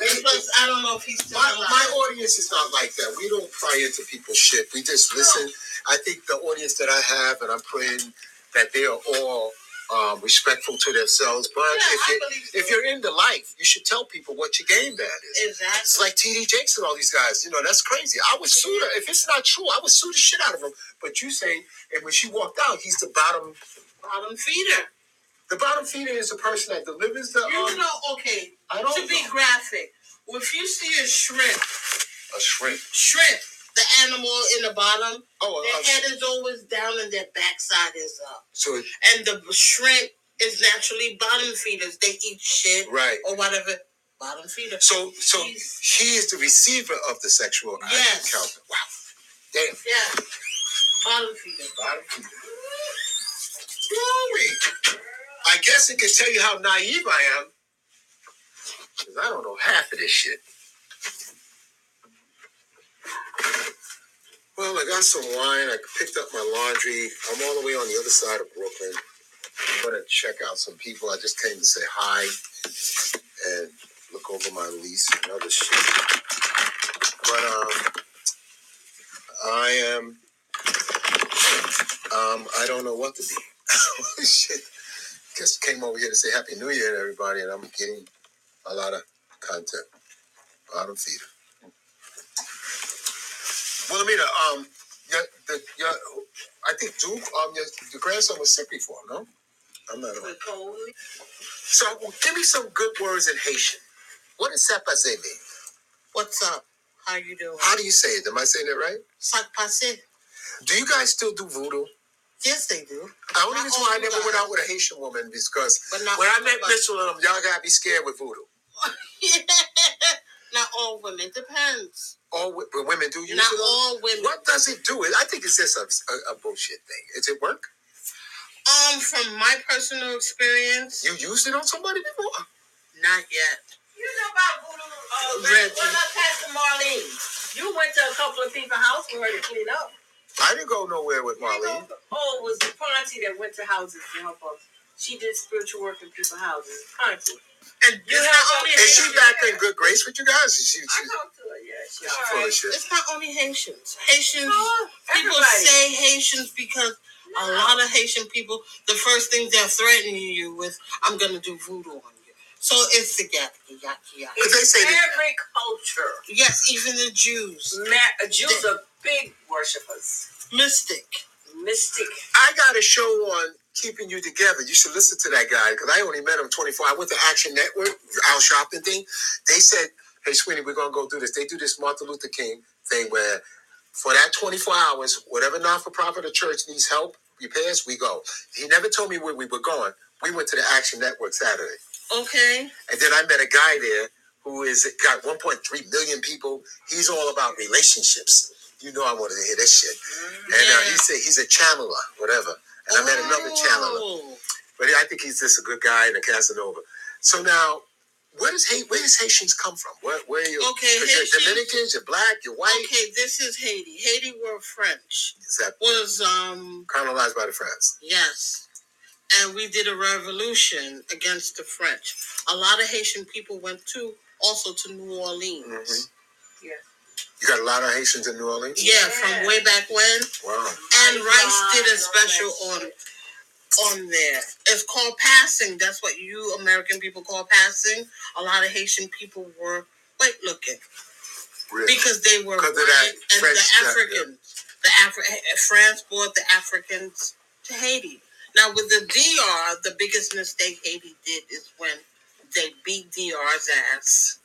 And plus, I don't know if he's still My, alive. my audience is not like that. We don't pry into people's shit. We just listen. I think the audience that I have, and I'm praying that they are all um, respectful to themselves. But yeah, if I you believe so. if you're into life, you should tell people what your game band is. exactly. It's like TD Jakes and all these guys. You know, that's crazy. I would sue her. If it's not true, I would sue the shit out of him. But you say, and when she walked out, he's the bottom. bottom feeder. The bottom feeder is the person that delivers the. You Um, know, okay, I don't to be know. graphic, if you see a shrimp, a shrimp. shrimp, the animal in the bottom, Oh, their a, head is always down and their backside is up. so And the shrimp is naturally bottom feeders. They eat shit right. or whatever. Bottom feeder. So, so He's- he is the receiver of the sexual Yes. encounter. Wow. Damn. Yeah. Bottom feeder. Bottom feeder. Glory. I guess it can tell you how naive I am. Because I don't know half of this shit. Well, I got some wine. I picked up my laundry. I'm all the way on the other side of Brooklyn. I'm to check out some people. I just came to say hi and look over my lease and other shit. But um, I am. Um, I don't know what to be. *laughs* Shit. Just came over here to say Happy New Year to everybody, and I'm getting a lot of content. Bottom feeder. Wilhelmina, um, your, the, your, I think Duke, um, your, your grandson was sick before, no? I'm not. Cold. So, give me some good words in Haitian. What does ça passe mean? What's up? How you doing? How do you say it? Am I saying it right? Sac passe. Do you guys still do voodoo? Yes, they do. The only Not reason why I never went out with a Haitian woman is because But not when I all met of us. Mitchell and them, y'all gotta be scared with voodoo. *laughs* not all women. Depends. All wi- but women do use Not it. all women. What does it do? I think it's just a, a, a bullshit thing. Does it work? Um, from my personal experience, You used it on somebody before? not yet. You know about voodoo, uh, Reggie. what about Pastor Marlene? You went to a couple of people's house for her to clean up. I didn't go nowhere with You know, Marlene. Oh, it was the Ponty that went to houses to help us. She did spiritual work in people's houses. Ponty. And You it's have not only Is she back in good grace with you guys? Is she, I talked to her, yeah. She, she full right. of shit? It's not only Haitians. Haitians. Oh, People say Haitians because a lot of Haitian people, the first thing they're threatening you with, I'm gonna do voodoo on you. So it's the yaki yaki yaki. But they say that- every culture. Yes, even the Jews. Ma- Jews are big worshippers. Mystic. Mystic. I got a show on keeping you together. You should listen to that guy because I only met him 24. I went to Action Network, Al Sharpton thing. They said, "Hey, Sweeney, we're gonna go do this." They do this Martin Luther King thing where, for that 24 hours, whatever non-for-profit or church needs help, repairs, we go. He never told me where we were going. We went to the Action Network Saturday, Okay. and then I met a guy there who is got 1.3 million people. He's all about relationships. You know, I wanted to hear this shit. And uh, he said he's a channeler, whatever. And I met another channeler. Oh. But I think he's just a good guy and a Casanova. So now, where does Haiti, where does Haitians come from? Where where are you? Okay, 'cause you're Haitians- Dominicans, you're black, you're white. Okay, this is Haiti. Haiti were French. Is that Was um colonized by the France? yes. And we did a revolution against the French. A lot of Haitian people went to also to New Orleans. Mm-hmm. Yeah. You got a lot of Haitians in New Orleans. Yeah, from way back when. Wow. And Rice did a special on on there. It's called passing. That's what you American people call passing. A lot of Haitian people were white looking Really? because they were Because of white that and French- the that- Africans. The Afri- France brought the Africans to Haiti. Now with the DR, the biggest mistake Haiti did is when they beat DR's ass.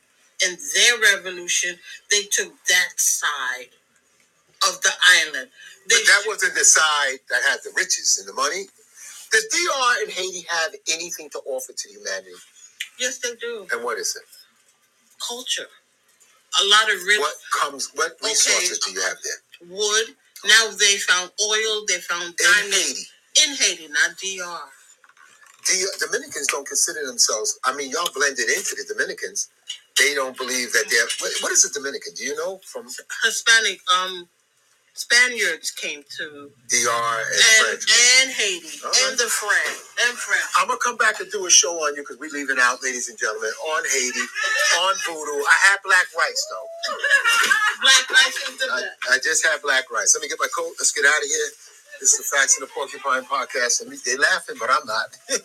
In their revolution, they took that side of the island. They But that wasn't the side that had the riches and the money. Does DR and Haiti have anything to offer to humanity? yes, they do. And what is it? Culture. A lot of rich What comes? What resources do you have there wood. Now they found oil. They found in Haiti? in Haiti, not DR. The Dominicans don't consider themselves. I mean, y'all blended into the Dominicans. They don't believe that they're. What, what is a Dominican? Do you know from? Hispanic. Um, Spaniards came to DR and, and and Haiti All and the French and French. I'm gonna come back and do a show on you because we're leaving out, ladies and gentlemen, on Haiti, on voodoo. I had black rice though. Black rice is the I. I just had black rice. Let me get my coat. Let's get out of here. Is the Facts of the Porcupine Podcast. And they're laughing, but I'm not. *laughs*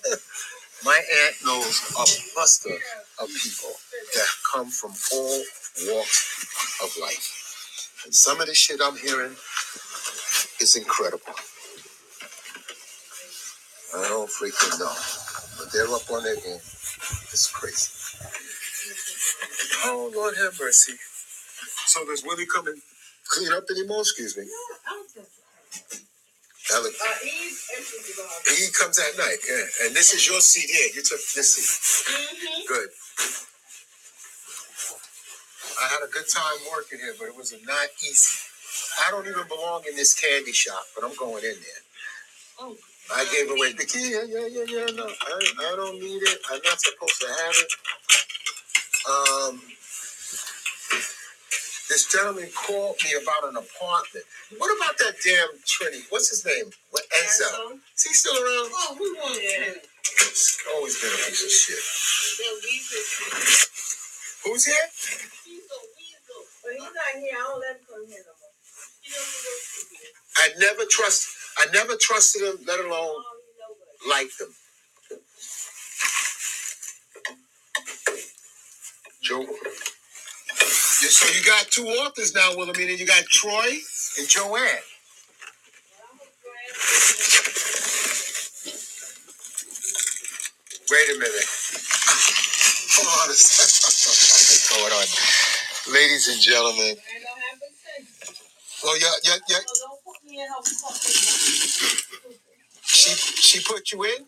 my aunt knows a cluster of people that come from all walks of life. And some of the shit I'm hearing is incredible. I don't freaking know. But they're up on their game. It's crazy. Oh, Lord have mercy. So does Willie come and clean up anymore? Excuse me. Alec, he comes at night, yeah. And this is your seat here. You took this seat. Mm-hmm. Good. I had a good time working here, but it was not easy. I don't even belong in this candy shop, but I'm going in there. Oh, I gave away the key. Yeah, yeah, yeah, yeah. No, I, I don't need it. I'm not supposed to have it. Um, this gentleman called me about an apartment. What about that damn Trini? What's his name? What Enzo? Is he still around? Oh, we want to. He's always been a piece of shit. Weasel. Who's here? He's a weasel. But he's not here. I don't let him come here no more. He doesn't work for you. I never trust. I never trusted him, let alone oh, he nobody. liked him. Joe. Yeah, so you got two authors now, Wilhelmina. You got Troy and Joanne. Wait a minute. Hold on a second. What's going on? Ladies and gentlemen. Well, yeah, yeah, yeah. So don't put me in She she put you in?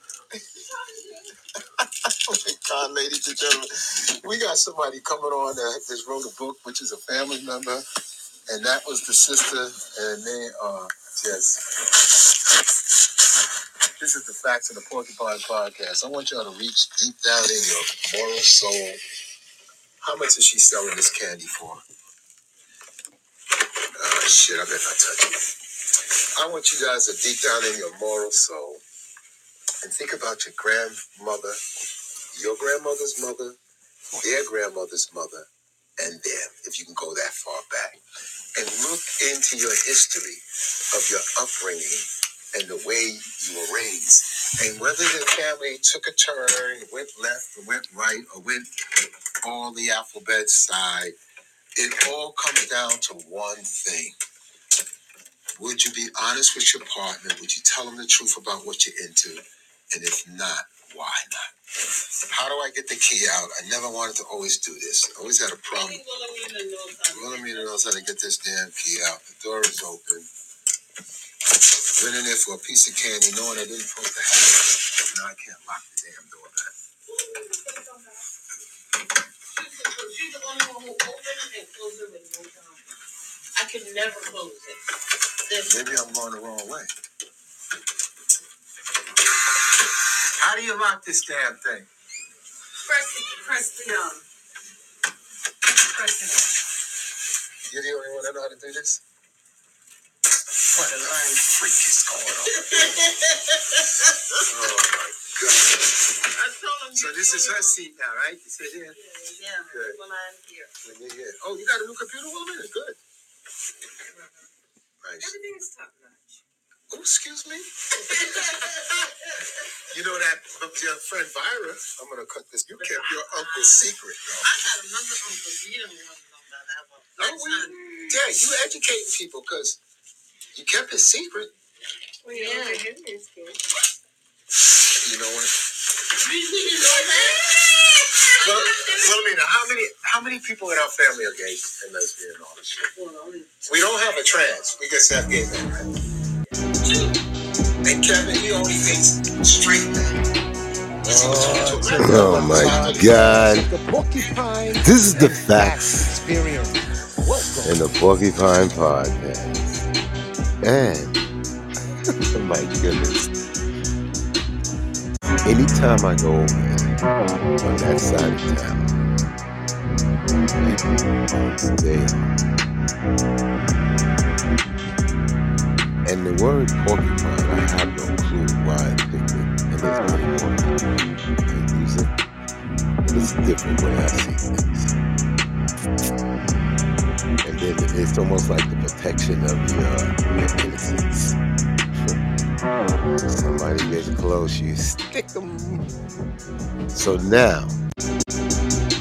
*laughs* God, ladies and gentlemen. We got somebody coming on that just wrote a book, which is a family member. And that was the sister, and they are just this is the facts of the Porcupine Podcast. I want y'all to reach deep down in your moral soul. How much is she selling this candy for? Oh shit, I better not touch it. I want you guys to deep down in your moral soul and think about your grandmother, your grandmother's mother, their grandmother's mother, and them, if you can go that far back. And look into your history of your upbringing and the way you were raised. And whether the family took a turn, went left or went right, or went all the alphabet side, it all comes down to one thing. Would you be honest with your partner? Would you tell them the truth about what you're into? And if not, why not? How do I get the key out? I never wanted to always do this. I always had a problem. Wilhelmina knows how to- Wilhelmina knows how to get this damn key out. The door is open. Went in there for a piece of candy, knowing I didn't supposed to have it. Now I can't lock the damn door back. She's the only one who opens and closes it with no time. I can never close it. There's Maybe I'm going the wrong way. How do you lock this damn thing? Press the, press the, um, press the, You're the only one that know how to do this? what, the line. Freak is going on. *laughs* Oh my god. I told him. So this is her seat now, right? You sit here. one- Yeah, Good. when I'm here. When you're here. Oh, you got a new computer woman? Good. Nice. Everything is top notch. Oh, excuse me. *laughs* You know that uh, your friend Vyra, I'm gonna cut this. You kept your uncle's secret, I yo. got another uncle. You don't want to know about that one. No, Next we, time. yeah, you educating people because you kept his secret. Well, Yeah. yeah, over here is good. You know what? You didn't know that? Well, well, I mean, how many how many people in our family are gay and lesbian and all this shit? Well, only We don't have a trans. We just have gay men, right? And Kevin, he only dates straight men. Oh my God. This is the facts in the Porcupine Podcast. And, oh *laughs* my goodness. Anytime I go over on that side of town, they. And the word porcupine, I have no clue why I picked it. And there's many more I use it. And it's different way I see things. And then it's almost like the protection of your, uh, your innocence. Somebody gets close, you stick them. So now,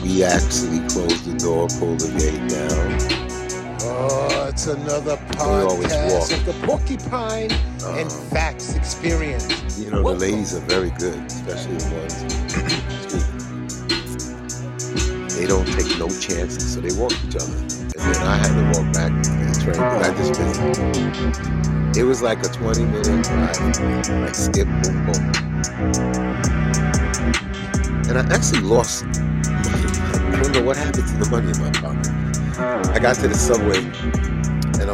we actually close the door, pull the gate down. It's another podcast of the Porcupine and Um, Facts Experience. You know, the Welcome. ladies are very good, especially the ones. They don't take no chances, so they walk each other. And then I had to walk back to the train because I just missed it. Was like a 20 minute drive, like skip, boom, boom. And I actually lost money. I don't know what happened to the money in my pocket. I got to the subway and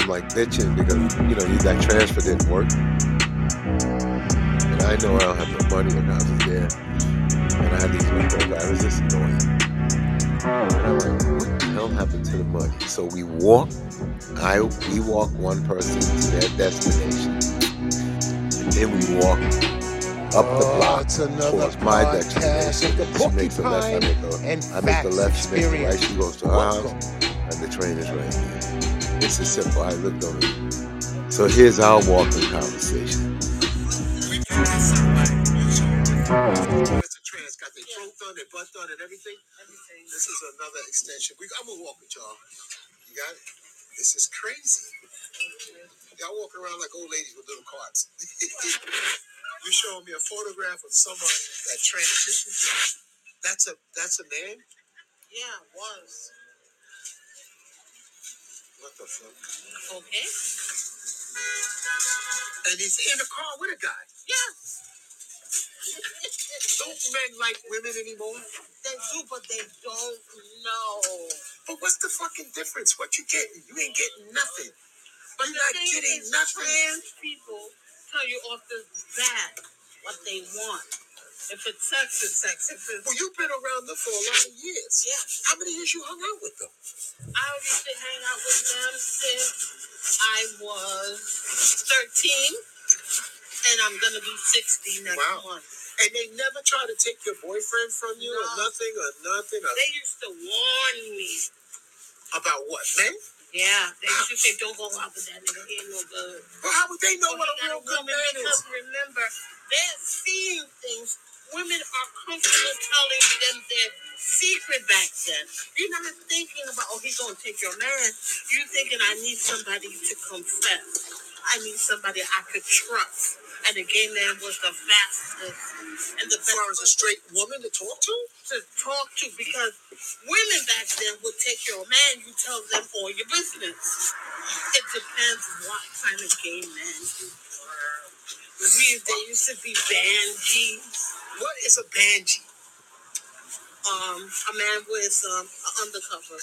I'm like bitching because, you know, that transfer didn't work. And I know I don't have no money and I was there. And I had my credit card. It was just annoying. And I'm like, what the hell happened to the money? So we walk, I we walk one person to their destination. And then we walk up the Oh, block another towards my destination. the She makes a left, I make a, and I make Facts the left, she makes the right, she goes to her house, and the train is right there. It's as simple. I looked on it. So here's our walking conversation. We found somebody. You saw Mr. Trans got their throat done, their butt done, and everything. Everything. This is another extension. We, I'm gonna walk with y'all. You got it? This is crazy. Y'all walking around like old ladies with little carts. *laughs* you showing me a photograph of someone that transitioned. That's a that's a man. Yeah, it was. What the fuck? Okay. And he's in the car with a guy. Yeah. *laughs* Don't men like women anymore? They do, but they don't know. But what's the fucking difference? What you getting? You ain't getting nothing. But You're not getting nothing. trans people tell you off the bat what they want. If it's sex, it's sex. If it's Well, you've been around them for a lot of years. yeah, How many years you hung out with them? I used to hang out with them since I was thirteen, and I'm gonna be sixty next Wow. month. And they never try to take your boyfriend from you or nothing or nothing or They used to warn me. about what, men? Yeah, they used to say, "Don't go out with that nigga. He ain't no good." Well, how would they know what a real good man because remember, they're seeing things. Women are comfortable telling them their secret back then. You're not thinking about, oh, he's gonna take your man. You're thinking, I need somebody to confess. I need somebody I could trust. And the gay man was the fastest and the best. As far as a straight woman to talk to? to talk to because women back then would take your man, you tell them all your business. It depends what kind of gay man you were. We, they used to be banjies. What is a banji? Um, a man with um, an undercover,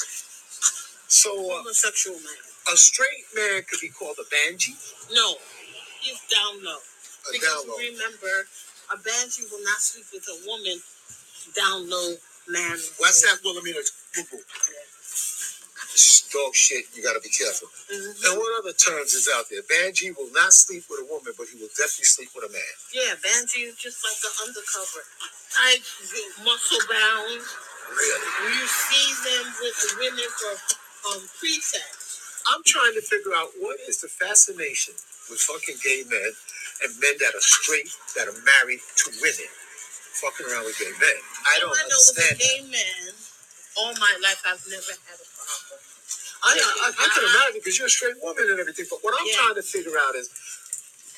So uh, homosexual man. a straight man could be called a banji? No, he's down low. A Because down low. remember, a banshee will not sleep with a woman down low man. What's that Wilhelmina boo boo? Dog shit, you gotta be careful. Mhm. And what other terms is out there? Banji will not sleep with a woman, but he will definitely sleep with a man. Yeah, banshee is just like the undercover. Tight, muscle bound. Really? You see them with the women for um pretext. I'm trying to figure out what is the fascination with fucking gay men and men that are straight, that are married to women, fucking around with gay men. I don't All I know with a understand. gay man, all my life I've never had a. I, I, I can imagine because you're a straight woman and everything, but what I'm Yeah. trying to figure out is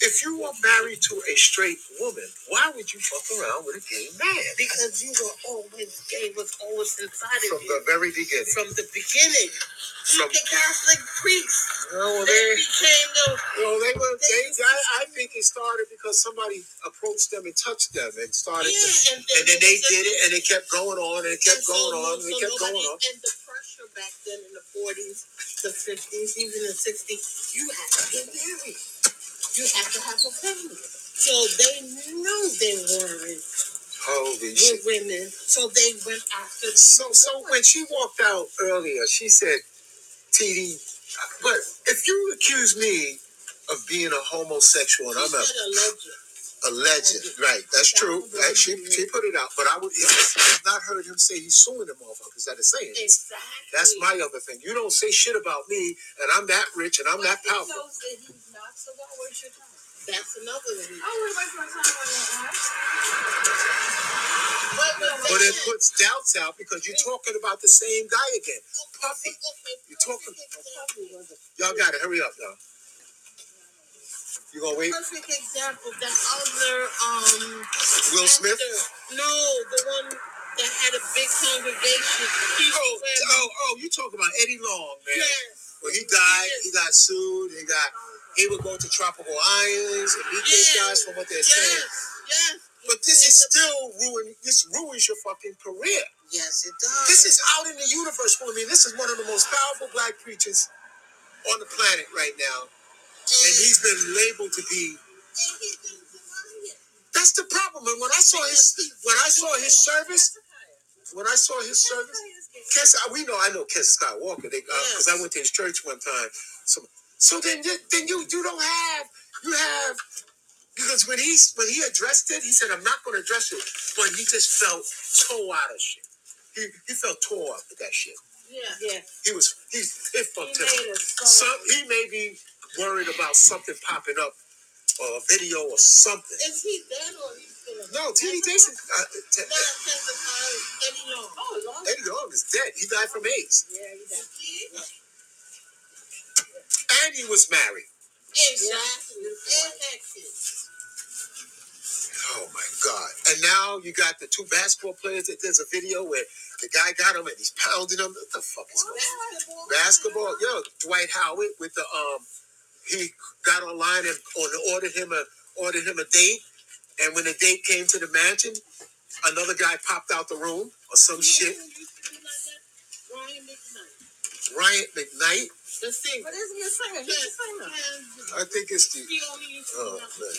if you were married to a straight woman, why would you fuck around with a gay man? Because you were always gay, was always inside of from you. the very beginning. From the beginning. From- Even Catholic priests, Oh, they they, became the well, they were. They- I, I think it started because somebody approached them and touched them and started. yeah, to, and and then they did it, and it kept going on, and it kept going on, no- and it kept going on. And the back then in the forties, the fifties, even the sixties, you had to get married. You had to have a family. So they knew they weren't Holy shit! with women, so they went after. So, so when she walked out earlier, she said, "TD." But if you accuse me of being a homosexual, and I'm a said alleged. A legend. Right, that's true. Right, she she put it out, but I would I've not heard him say he's suing the motherfuckers that are saying this. Exactly. That's my other thing. You don't say shit about me, and I'm that rich and I'm that He powerful. knows that he's not, so why your time? That's another reason. I wouldn't waste my time on that. But, but, But it then- puts doubts out because you're talking about the same guy again. Puffy. You're talking- perfect example. Y'all got it. Hurry up, y'all. You gonna wait? Perfect example. That other um. Will Smith? No, the one that had a big congregation. He Oh, oh, oh! You talking about Eddie Long, man? Yes. Well, he died. He got sued. He got. He would go to tropical islands and meet these guys for what they're Yes. saying. Yes. But this is still ruin. This ruins your fucking career. Yes, it does. This is out in the universe for me. This is one of the most powerful black preachers on the planet right now, and he's been labeled to be. And he's been divided. That's the problem. And when I saw his, when I saw his service, when I saw his service, Kes, we know I know Kes Skywalker. They uh, because I went to his church one time. So, so then, you, then you you don't have you have because when he's when he addressed it, he said, "I'm not going to address it," but he just felt tore out of shit. He he felt tore up with that shit. Yeah. Yeah. He was he it He fucked him. Some he may be worried about something popping up or a video or something. Is he dead or he's still alive? No, T.D. Jason. Uh, t- Not Hezekiah, Eddie Long. Oh, Lord. Eddie Long is dead. He died from AIDS, Yeah, he does. and he was married. Exactly. And that kid. Oh my God! And now you got the two basketball players. That there's a video where the guy got him and he's pounding him. What the fuck is going on? Basketball. Basketball, yo, Dwight Howard with the um, he got online and or ordered him a ordered him a date, and when the date came to the mansion, another guy popped out the room or some shit. You know who used to be like that? Brian McKnight. Brian McKnight, The singer. But isn't he a singer? He's a singer. I think it's the. He only used to Oh, man.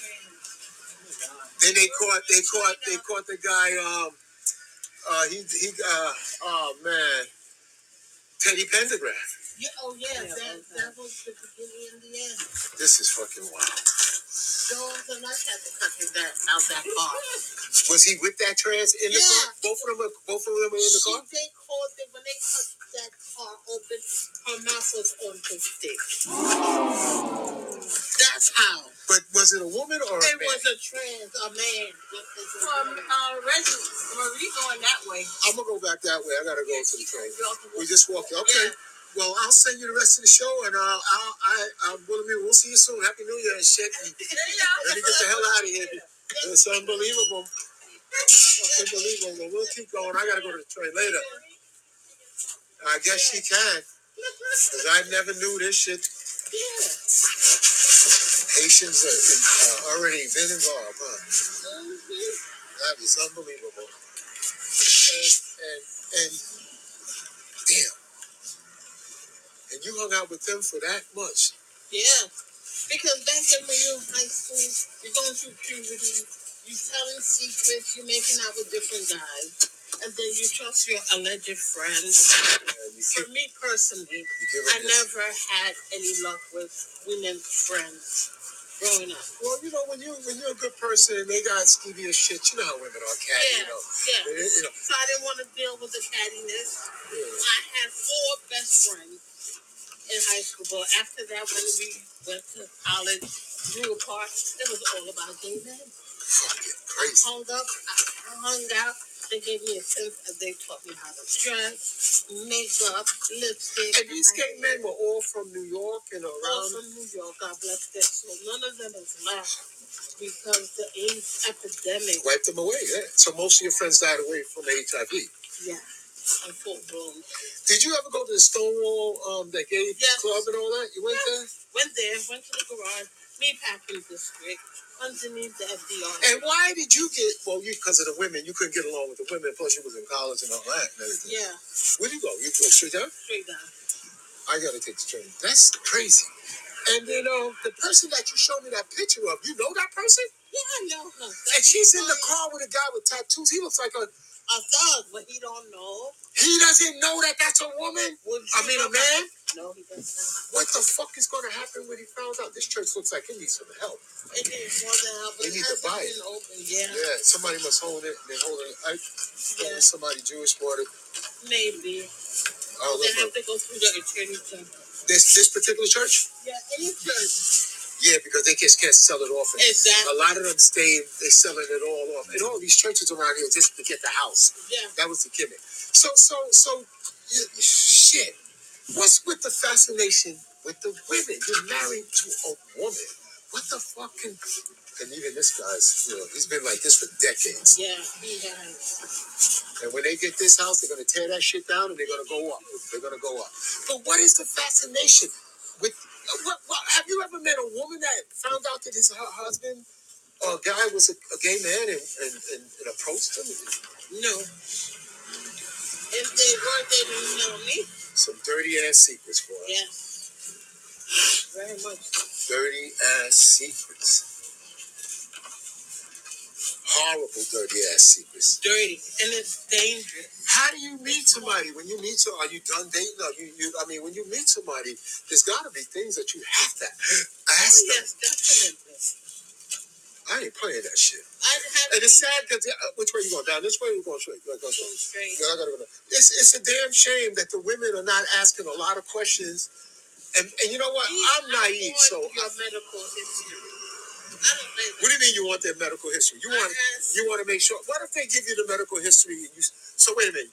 Then they caught they caught they caught the guy. Um, uh, he he uh, oh man, Teddy Pendergrass. Yeah, oh yeah, Yeah, that, okay. that was the beginning and the end. This is fucking wild. Dogs and I had to cut his that out that car. Was he with that trans in the Yeah. car? Both of them, were, both of them were in the She, car. they called it when they cut that car open, her mouth was on the stick. That's how. But was it a woman or a It man? was a trans, a man. From uh, Reggie, Marie going that way. I'm gonna go back that way. I gotta go to the train. We just walked. Okay. Well, I'll send you the rest of the show, and uh, I'll, I, I'm gonna be. We'll see you soon. Happy New Year and shit. And *laughs* let me get the hell out of here. It's unbelievable. Unbelievable. But we'll keep going. I gotta go to the train later. I guess she can, cause I never knew this shit. Haitians are, uh, already been involved, huh? That is unbelievable. And and and damn. And you hung out with them for that much. Yeah. Because back then when you're in high school, you're going through puberty, you're telling secrets, you're making out with different guys, and then you trust your alleged friends. And you For keep me personally, I this. never had any luck with women friends growing up. Well, you know, when you when you're a good person and they got skeevious shit, you know how women are catty, Yeah, you know. yeah. They- you know. So I didn't want to deal with the cattiness. Yeah. I had four best friends in high school, but after that, when we went to college, grew apart, it was all about gay men. Fucking crazy. hung up, I hung out. They gave me a sense of they taught me how to dress, makeup, lipstick. And these gay men were all from New York and all around. from New York. God bless them. So none of them is left because the AIDS epidemic, Wiped them away. Yeah. So most of your friends died away from HIV. yeah, in full bloom. Did you ever go to the Stonewall, um, that gay Yes. club and all that? You went there? Went there, went to the garage, me meatpacking district, underneath the FDR. And why did you get? Well, you because of the women, you couldn't get along with the women. Plus, you was in college and all that and everything. yeah, Where'd you go? You go straight down? straight down. I gotta take the train. That's crazy. And then um, the person that you showed me that picture of, you know that person? Yeah, I know her. And she's in the car with a guy with tattoos. He looks like a. A thug, but he don't know. He doesn't know that that's a woman. I mean, a man. No, he does not. What the fuck is going to happen when he found out? This church looks like it needs some help. It needs more than help. They It need to buy it. open. Yeah, Yeah, somebody must hold it. They hold it. I, yeah, Somebody Jewish bought it. maybe. Oh, They have to go through the attorney general. this this particular church. Yeah, any church. Yeah, because they just can't sell it off. Exactly. A lot of them stay. They selling it all off. And all these churches around here just to get the house. Yeah. That was the gimmick. So so so, shit. What's with the fascination with the women? You're married to a woman. What the fuck can? And even this guy's, you know, he's been like this for decades. Yeah, he has. And when they get this house, they're gonna tear that shit down and they're gonna go up. They're gonna go up. But what is the fascination with? What, what, have you ever met a woman that found out that his her husband or guy was a, a gay man and, and, and, and approached him? No. If they weren't, they didn't know me. Some dirty ass secrets for us. Yes. Very much. Dirty ass secrets. Horrible dirty ass secrets. Dirty. And it's dangerous. How do you meet somebody? When you meet somebody, are you done dating? Are you, you, I mean, when you meet somebody, there's got to be things that you have to oh, ask Oh, them. definitely. I ain't playing that shit. I'd have And it's sad because uh, which way you going down? This way you going straight? You gotta go go straight. straight. Yeah, I gotta go. down. It's it's a damn shame that the women are not asking a lot of questions. And and you know what? I'm I naive, so your I- medical history. I don't think what do you mean you want their medical history? You want you want to make sure. What if they give you the medical history and you? So wait a minute.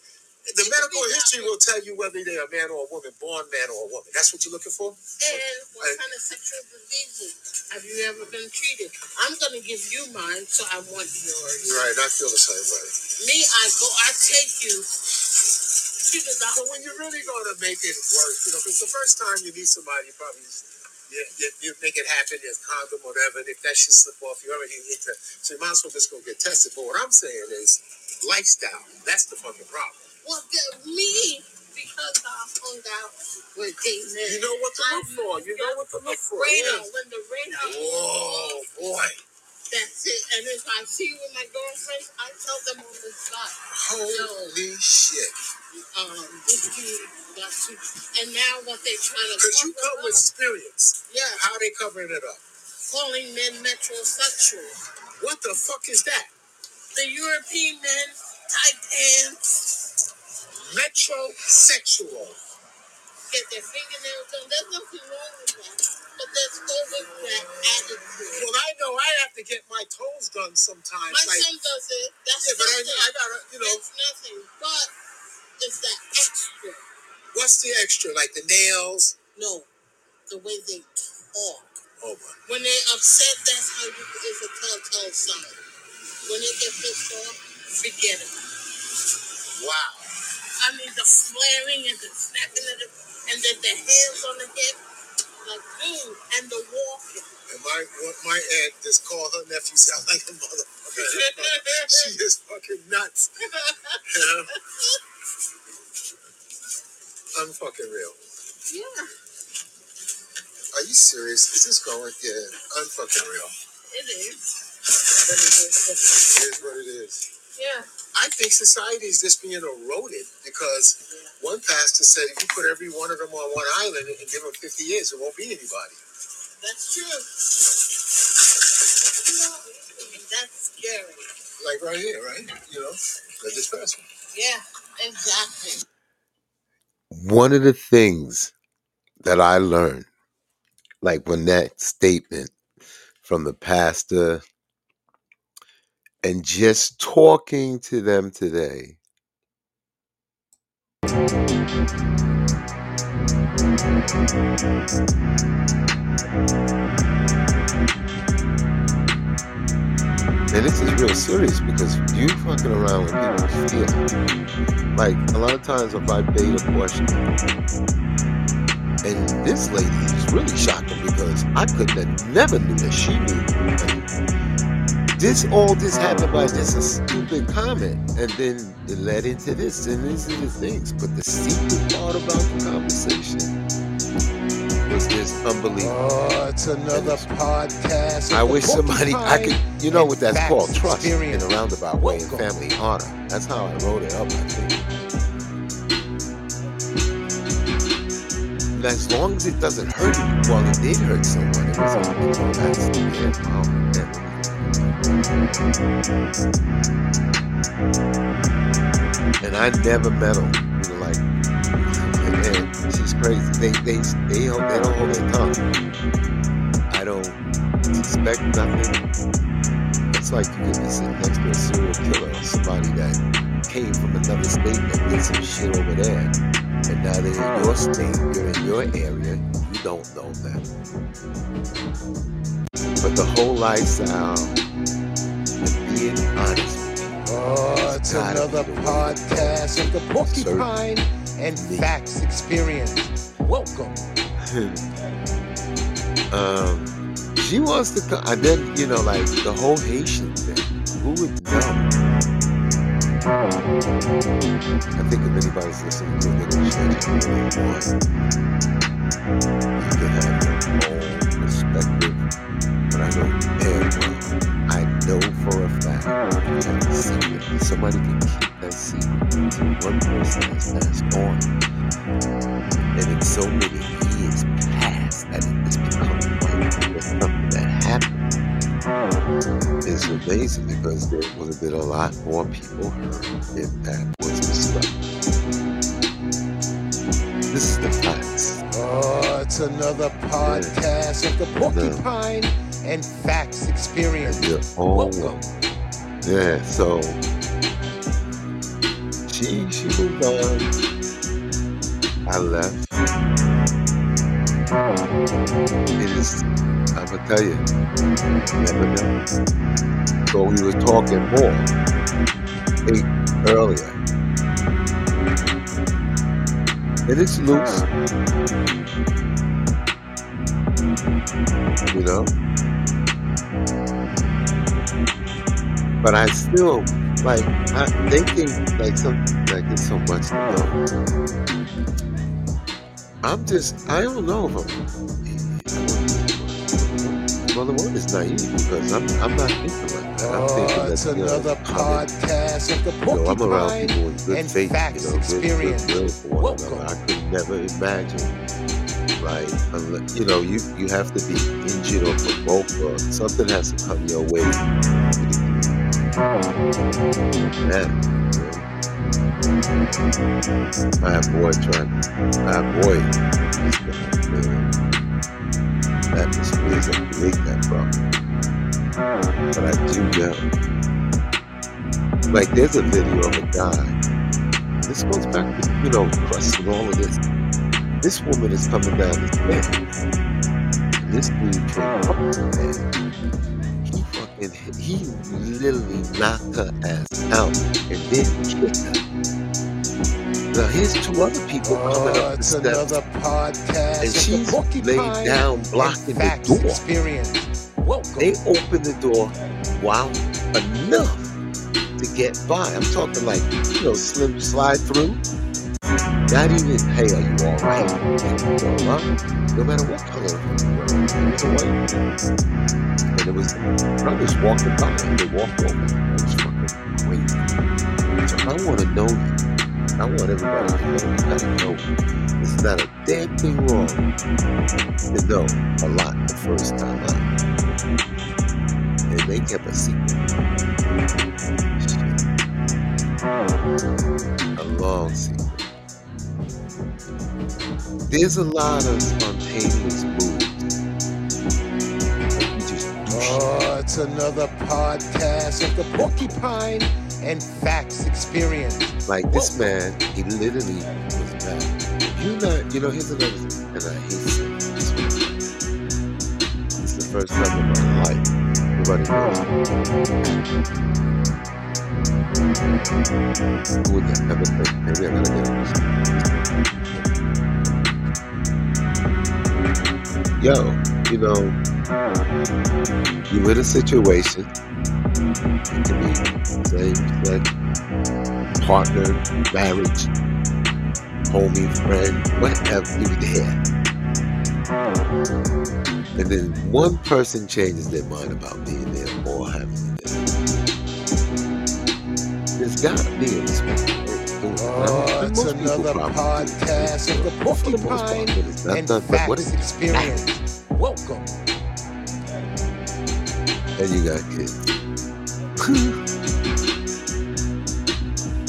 The medical history will tell you whether they're a man or a woman, born man or a woman. That's what you're looking for. And what I- kind of sexual diseases have you ever been treated? I'm gonna give you mine, so I want yours. Right. I feel the same way. Me, I go, I take you to the doctor. when you're really going to make it work, you know, because the first time you meet somebody, you probably you, you, you make it happen, there's condom, whatever, and if that should slip off, you already into, so you might as well just go get tested. But what I'm saying is lifestyle. That's the fucking problem. Well, the, me, because I hung out with men. You know what to look for. You know what to look for. Radar, Yeah. when the radar, Whoa, boy. That's it. And if I see you with my girlfriends, I tell them on the spot. Holy shit. um, this dude got to, and now what they trying to Because you cover come with up, experience. yeah, How they covering it up? calling men metrosexual. What the fuck is that? The European men, tight pants, Metrosexual. get their fingernails done. There's nothing wrong with that, but there's *laughs* that attitude. Well, I know I have to get my toes done sometimes. My like, son does it. That's yeah, but I. I gotta, you know, It's nothing, but it's that extra. what's the extra? Like the nails? No, the way they talk. Oh my. When they upset, that's how you is a telltale sign. When they get pissed off, forget it. Wow. I mean the flaring and the snapping of the and then the hands on the hip, like boom, and the walking. And my what my aunt just called her nephew sound like a motherfucker. *laughs* she is fucking nuts. You *laughs* know? I'm fucking real. yeah, Are you serious? Is this going? Yeah, I'm fucking real. it is. *laughs* It is what it is. Yeah, I think society is just being eroded because one pastor said if you put every one of them on one island and give them 50 years, there won't be anybody. that's true. That's scary. Like right here, right? You know, like this person. Yeah, exactly. One of the things that I learned, like when that statement from the pastor and just talking to them today. And this is real serious because you fucking around with people's feelings. Like a lot of times if I bait a question, and this lady is really shocking because I could have never knew that she knew. This all this happened by just a stupid comment, and then it led into this, and these are the things. But the secret part about the conversation was this unbelievable. Oh, it's another podcast. I wish somebody I could you know what that's called trust in a roundabout way and family honor. That's how I wrote it up. I think. and as long as it doesn't hurt you, well, it did hurt someone. It was, you know, that's, yeah, that And I never met her. You know, like, and, and she's crazy. They, they, they, they don't hold their tongue. I don't suspect nothing. It's like you could be sitting next to a serial killer or somebody that came from another state that did some shit over there. And now they're in your state, you're in your area, you don't know them. But the whole lifestyle being honest Oh, it's another podcast of the Porcupine and Facts Experience. Welcome. *laughs* um, she wants to come, and then you know, like the whole Haitian thing. Who would know? I think if anybody's listening to it, they should actually really want. You for a fact if you have a secret, somebody can keep that secret one person has passed on. And in so many years past that it has become like it's something that happened. It's amazing because there would have been a lot more people hurt if that was discovered. This is the facts. Oh, it's another podcast of the Porcupine and Facts Experience. And your own Welcome. Yeah, so she she moved on. I left. It is I'm gonna tell you, never know. So we were talking more eight earlier. And it's loose. You know? But I still like I, they think like some like it's so much to know. I'm just I don't know if I'm well the word is naive because I'm I'm not thinking like that. I'm thinking Oh, that it's you know, another podcast of the you know, I'm around people in good and faith, Facts you know, good, Experience. one Welcome. another. I could never imagine, like, unless, you know, you you have to be injured or provoked or something has to come your way. Man. I have boy trying, I have boy, this. That is doesn't create that problem. But I do know. Like, there's a video of a guy. This goes back to, you know, crust and all of this. This woman is coming down the stairs. This dude came he literally knocked her ass out and then kicked her. Now, here's two other people oh, coming Oh, up the steps. another podcast And she's laid down, blocking the door. Experience. Welcome. They open the door wow enough to get by. I'm talking like, you know, slim slide through. Not even, hey, are you all right? And, you know. No matter what color you were, it was a white And it was brothers walking by and they walked over. I was oh, fucking crazy. So I want to know you. I want everybody to know you gotta know. It's not a damn thing wrong to know a lot the first time out and they kept a secret. A long secret. There's a lot of spontaneous moves. It's another podcast of the Porcupine and Facts Experience. Like this man, he literally was mad. You not, you know, here's another thing, and I hate this. It's the first time in my life. Knows. Who would ever think? Maybe I gotta get on. Yo, you know, you in a situation. It can be same sex, partner, marriage, homie, friend, whatever you there. And then one person changes their mind about being there or having you there. There's gotta be a respect. Oh, it's another podcast of the For the most part, Porcupine but it's not and done. But what Facts Experience. And you got kids.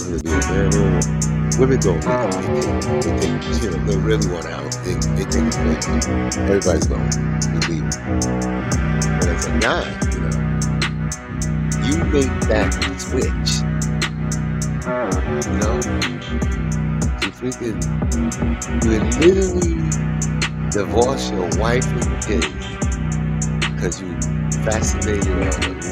Whether it be a man a woman. Women really they take, they you know, they really want out. They, they take it for Everybody's going to leave. But as a guy, you know, you make that switch. You know? You freaking, you literally divorce your wife and kids because you fascinated or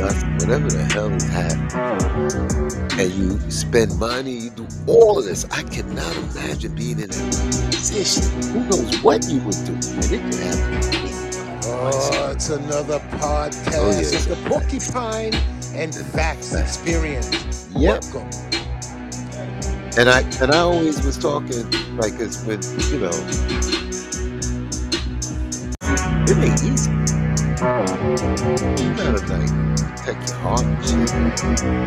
lust, whatever the hell is happening. And you spend money, you do all of this. I cannot imagine being in that position. Who knows what you would do? And it could happen. Oh, it's another podcast Oh, of the Porcupine and the Facts Experience. Yep. Welcome. And I and I always was talking like it's with you know it ain't easy. You gotta like protect your heart and shit.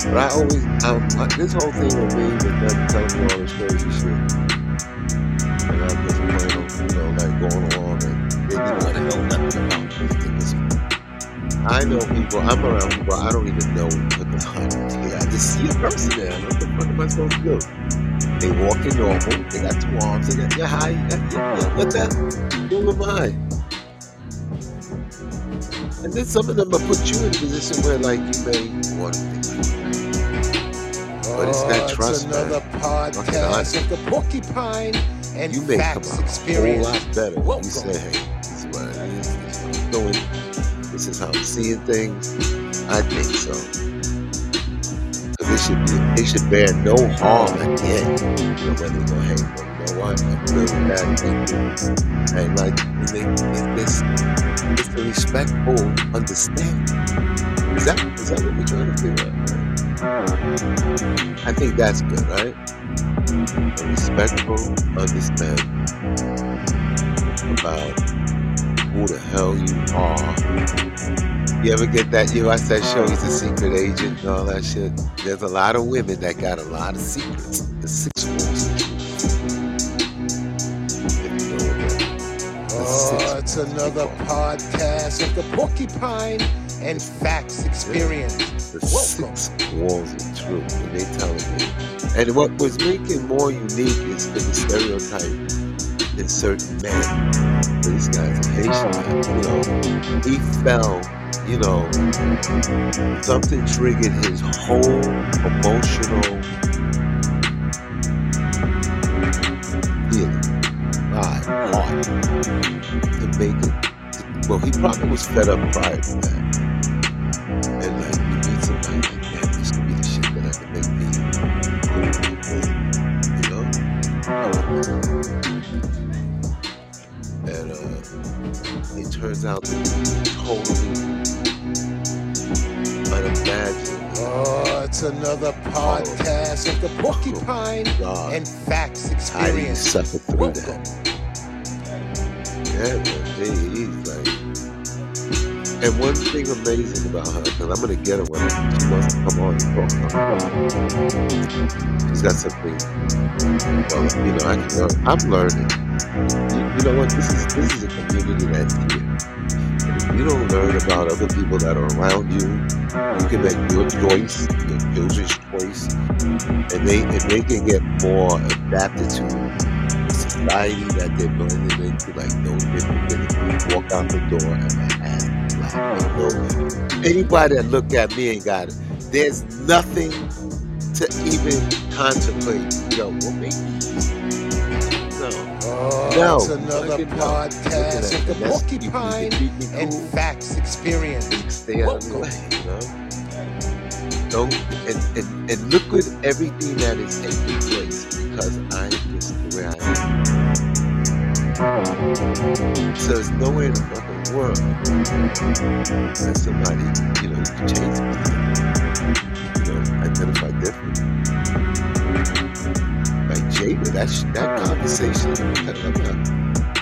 But I always um, I, this whole thing with me with them telling me all this crazy shit. And I'm just playing you know, like going along and they didn't want to know nothing about. Listen, I know people, I'm around people, I don't even know what the fuck. Yeah, I just see a person there. What the fuck am I supposed to do? They walking normal. They got two arms. They got yeah, hi. Yeah, yeah, yeah. What that? Who am I? And then some of them will put you in a position where, like, you may want to. But it's that Oh, trust, man. another Fucking podcast of the Porcupine and You may come Facts out a whole lot better Welcome. you say, "Hey, this is what it is. This is what I'm doing. This is how I'm seeing things." I think so. 'Cause they should be, they should bear no harm at the end. You know, when they go, "Hey, you know what? I'm good with that." And like, they, it's, it's the respectful understanding. Is that is that what we're trying to figure out? I think that's good, right? A respectful understanding about who the hell you are. You ever get that? You watch that show, he's a secret agent and all that shit. There's a lot of women that got a lot of secrets. The six rules it's another podcast of the Porcupine and Facts Experience. the walls of truth when they telling me. And what was making more unique is the stereotype in certain men. This guy's a Haitian you know. He fell, you know, something triggered his whole emotional Well, he probably was fed up prior to that. And like you meet somebody like that, this could be the shit that I can make me cool you know? And uh, it turns out to be totally. Oh, it's another podcast of the Porcupine God, and Facts how do you Experience. suffer through Welcome. that? Yeah, And one thing amazing about her, because I'm gonna get her when she wants to come on and talk about. She's got something. Well, you know, I can learn. I'm learning. You, you know what? This is this is a community that's here. And if you don't learn about other people that are around you, you can make your choice, your children's choice, and they and they can get more adapted to society that they're blending into, like no different than walk out the door and my no, anybody that looked at me and got it. There's nothing to even contemplate. Yo, well maybe. No. Oh, No. it's another podcast of the that's- you- you Porcupine and cool, Facts Experience. Stay out of the way, you know. Don't and, and, and look with everything that is taking place because I am just the way I am. So there's the fucking world that somebody, you know, you can change somebody, you know, identify different. Like Jada, that sh- that conversation,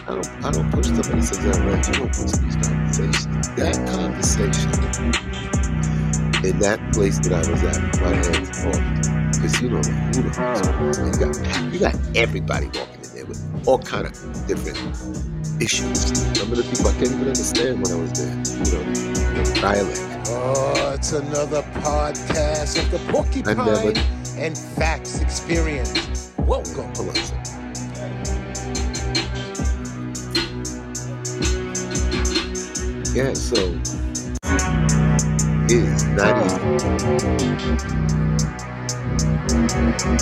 I don't I don't push somebody says that right. You don't push these conversations. That conversation in that place that I was at, my hands off. Because you don't know who the fuck's You got You got everybody walking in there with all kind of different issues. Some of the people I can't even understand when I was there. You know, the dialect. Oh, it's another podcast of the Porcupine never- and Facts Experience. Welcome. Hold on. Yeah, so it's not easy.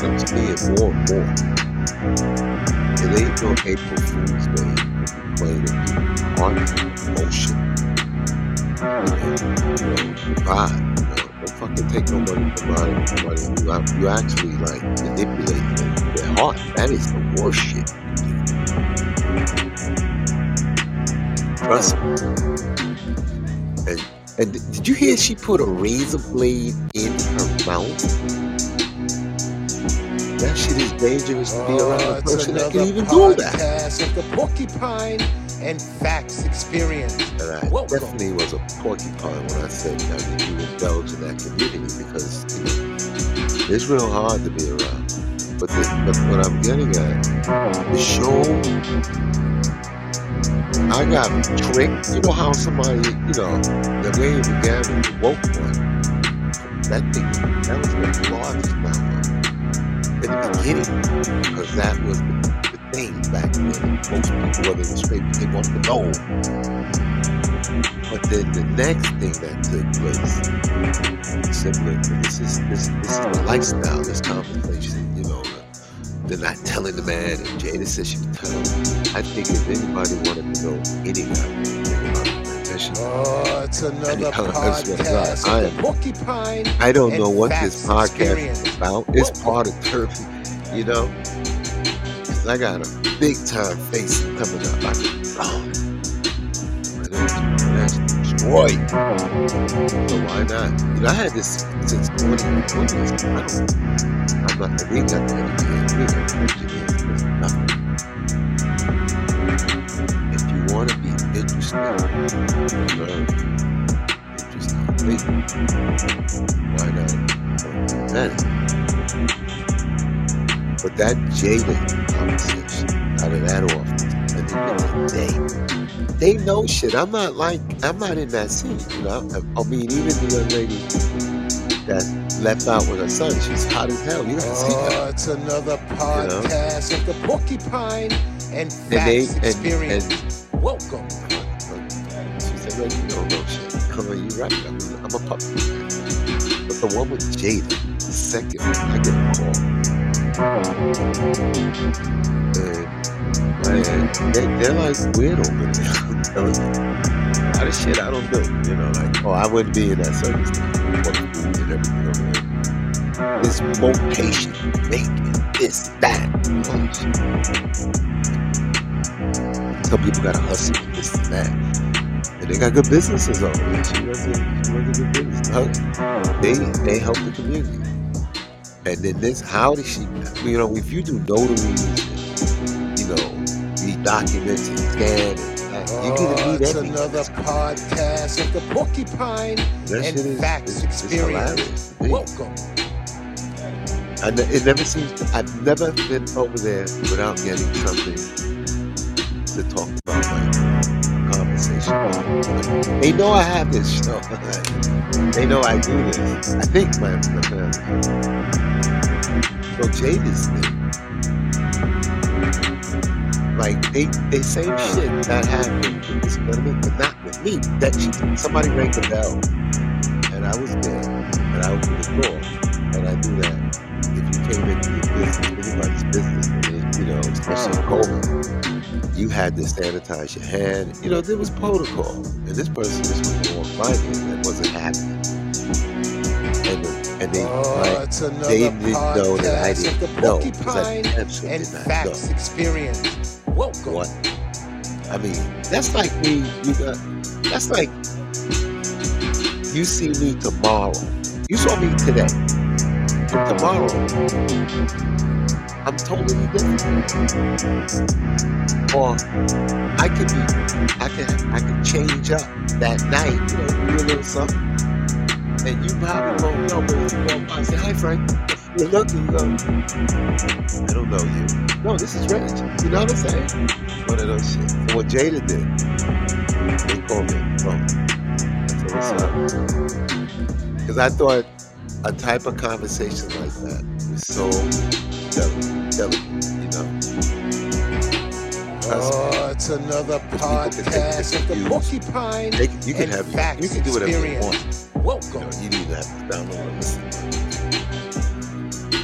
I'm seeing more and more. It ain't no April Fool's Day if you play the art emotion. You know, vibe. You know, don't fucking take no money from money. money. You, you actually like manipulate their, their heart. That is the worst shit. Trust me. And and did you hear she put a razor blade in her mouth? That shit is dangerous to be oh, around Oh, a person that can even do that. podcast of the Porcupine and Facts Experience. And I Welcome. definitely was a porcupine when I said that you indulge in that community because you know it's real hard to be around. But the, but what I'm getting at, the show, I got tricked. You know how somebody, you know, the way it began with the woke one, that thing, that was the largest download in the beginning because that was the, thing back then. Most people, whether it was straight, they wanted to know. But then the next thing that took place, simply, this is this this is the lifestyle, this conversation. You know, they're not telling the man, and Jada says she would tell. I think if anybody wanted to know any thing about the transition, Oh, it's another And, that's what podcast I, am. Porcupine. I don't know what this podcast Experience. is about. It's part of therapy, you know. Cause I got a big time face coming up. I can, oh, that's, destroyed. So why not? You know, I had this since 2020. I don't. I'm not. We ain't got the. Interested, learn. Interesting. Think. Why not? That. But that Jada conversation out of that office, and they, they, they know shit. I'm not like, I'm not in that scene, you know. I, I mean, even the young lady that left out with her son, she's hot as hell. You gotta see her. Oh, it's another podcast of the Porcupine and And they, Facts and, Experience. and Welcome. She said, "Reggie, you don't shit." I'm like, "You right? I'm, a puppy." But the one with Jada, the second, one, I get a call. And they, they're like weird over there. *laughs* A lot of shit I don't do. You know, like, oh, I wouldn't be in that circumstance. And everything. This motivation, making this, that. all this shit. Some people gotta hustle and this and that. They got good businesses over there. She runs a, she runs a good business. Her- They, they help the community. And then this, how did she, you know, if you do notaries, you know, these documents and scan, and that, you Oh, to it's another podcast of the Porcupine That and is, Facts is Experience. to me. Welcome. I ne- it never seems. I've never been over there without getting something to talk about, like. They know I have this show. *laughs* they know I do this. I think my, my family. So Jada's thing, like they they same ah. shit that happened with this gentleman, but not with me. That she, somebody rang the bell, and I was there, and I opened the door, and I knew that if you came into your business, anybody's business, you know, ah. especially COVID, you had to sanitize your hand. You know, there was protocol, and this person just was me, and that wasn't happening. And and they, oh, like, they didn't know that I podcast of the didn't know I Porcupine and not know. Facts Experience. Welcome. What? I mean, that's like me. You got. That's like you see me tomorrow. You saw me today. But tomorrow, I'm totally different. Or I could be. I can. I can change up that night. You know, do a little something. And you probably won't know, but if you walk by and say, "Hi, Frank," You look and you go, I don't know you. No, this is Reg. You know what I'm saying? One of those shit. And what Jada did, they called me on the phone. I said, what's up? Uh, because oh. I thought a type of conversation like that was so delicate, delicate you know? Oh, it's another podcast of the. Porcupine They you can have Facts you can do whatever you Experience. want. You Welcome. know, you need to have download and listen.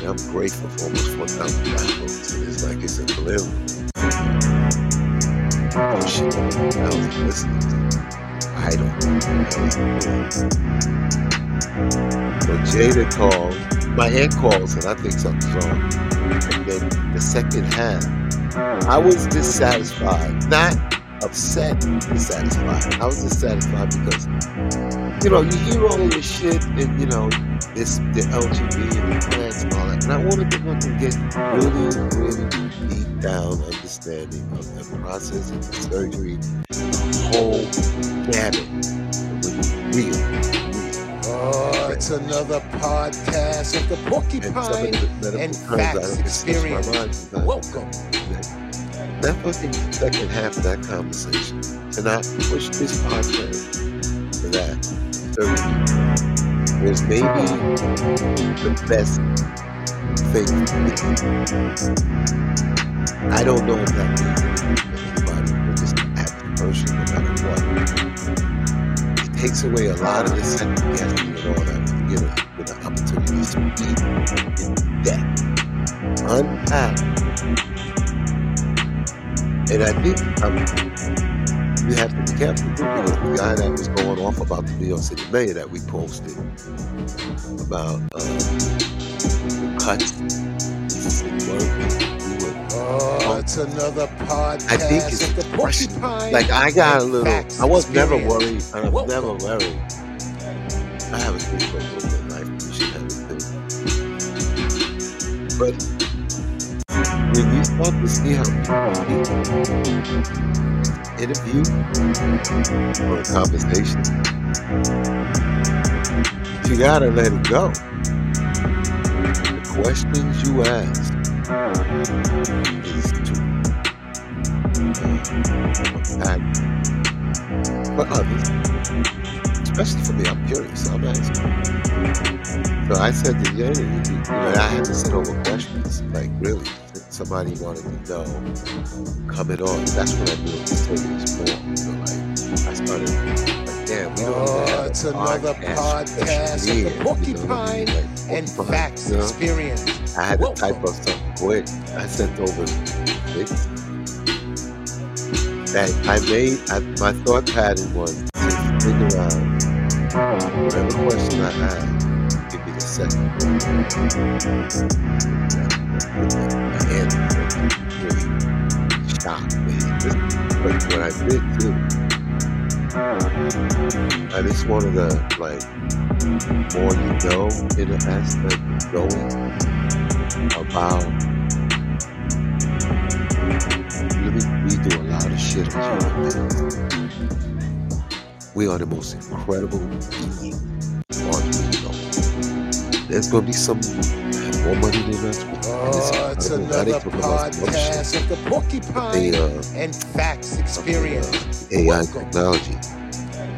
I'm grateful for almost 4,000 downloads. It's like it's a glimpse. Oh shit, I was listening. I don't know. So Jada called, my aunt calls, and I think something's wrong. And then the second half, I was dissatisfied, not upset, dissatisfied. I was dissatisfied because you know, you hear all of this shit and you know, this the LGB and the plans and all that. And I wanted to get really, really deep down understanding of the process of the surgery, the whole gamut. With real, real. It's another podcast of the And Porcupine and I Facts Experience. Welcome. That, that fucking second half of that conversation. And I push this podcast to that was maybe the best thing for. I don't know if that means anybody, but just average person, no matter what. It takes away a lot of the second guessing and all that a, get an to speak in depth, unpack. And I think um, we have to be careful too, because the guy that was going off about the New York City mayor that we posted about um, the cuts, he's working, Oh, it's another podcast I think it's the. Porcupine Like I got a little. I was never worried. I was never worried. I have a three foot rule in life. But when you start to see how people interview or a conversation, you gotta let it go. The questions you ask is to unpack for others, especially for me. I'm curious. I'm asking. So I said to Jada, you, know, I had to send over questions. Like, really, somebody wanted to know coming on. That's what I knew it was serious more. So, like, I started, like, damn, we don't Oh, have it's another podcast of the questionnaire, you know what I mean? Porcupine Like, and porcupine, Facts you know? Experience. I had to type up something quick. I sent over six. That I made, I, my thought pattern was to figure out whatever question I had, give me the second. My hand really shocked. This- But what I did too, and it's one of the like more you know in the aspect of going about we do a lot of shit. We are the most incredible beings on the. There's gonna be some more money than us. Oh, it's incredible. Another talk about some other shit. podcast of the They Porcupine uh and Facts Experience. uh, AI Welcome. technology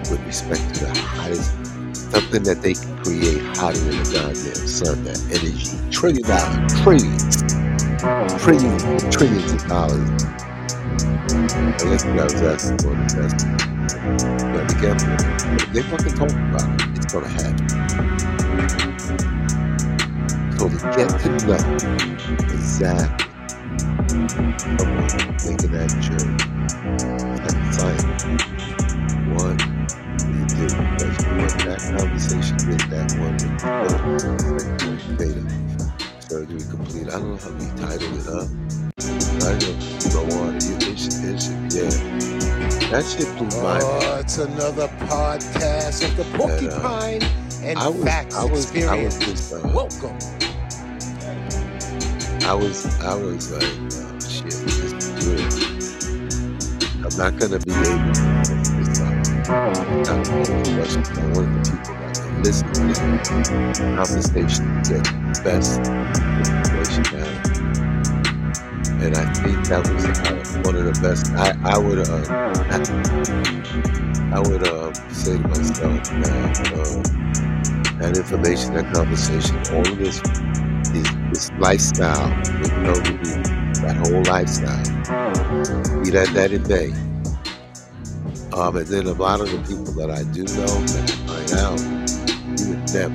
with respect to the hottest something that they can create hotter than the goddamn sun, that energy. Trillion dollars, trillions, trillions, trillions of dollars. I guess what I was asking for the best. With if they fucking talk about it, it's gonna happen. So to get to know exactly someone making that journey, that science, what you do? Because what that conversation did, that one with the surgery complete. I don't know how we titled it up. I don't go on. It, it, should- yeah. That shit blew my. Oh, it's another podcast of the Porcupine and I was, Facts I was, I was just, uh, Welcome. I was, I was like, oh, shit, this is good. I'm not gonna be able to this up. Not all the questions. I wanted the people that listen to the conversation to get the best information out of. And I think that was uh, one of the best. I, I would uh, I, would uh, say to myself that uh, that information, that conversation, all of this, this, this lifestyle, you know, that whole lifestyle, be that night and day. Um, and then a lot of the people that I do know that I find out, you would never,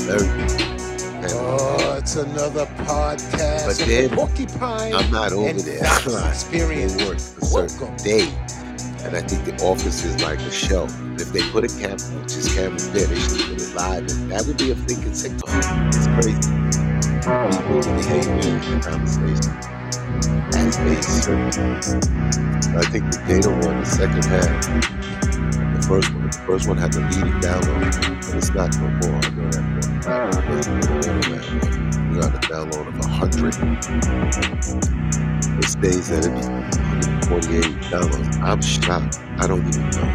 very, it's another podcast But then, the Porcupine I'm not over and there. *laughs* Facts They Experience. work a certain day. And I think the office is like a show. If they put a camera, which is cameras there, they should put it live. And that would be a thinking sitcom. It's crazy. People, the behavior, the conversation. As they. I think the data one, the second half, the first one, the first one had the leading download, but it's not no more. I know that for a fact. You got a download of a hundred. It stays at it 148 downloads. I'm shocked. I don't even know.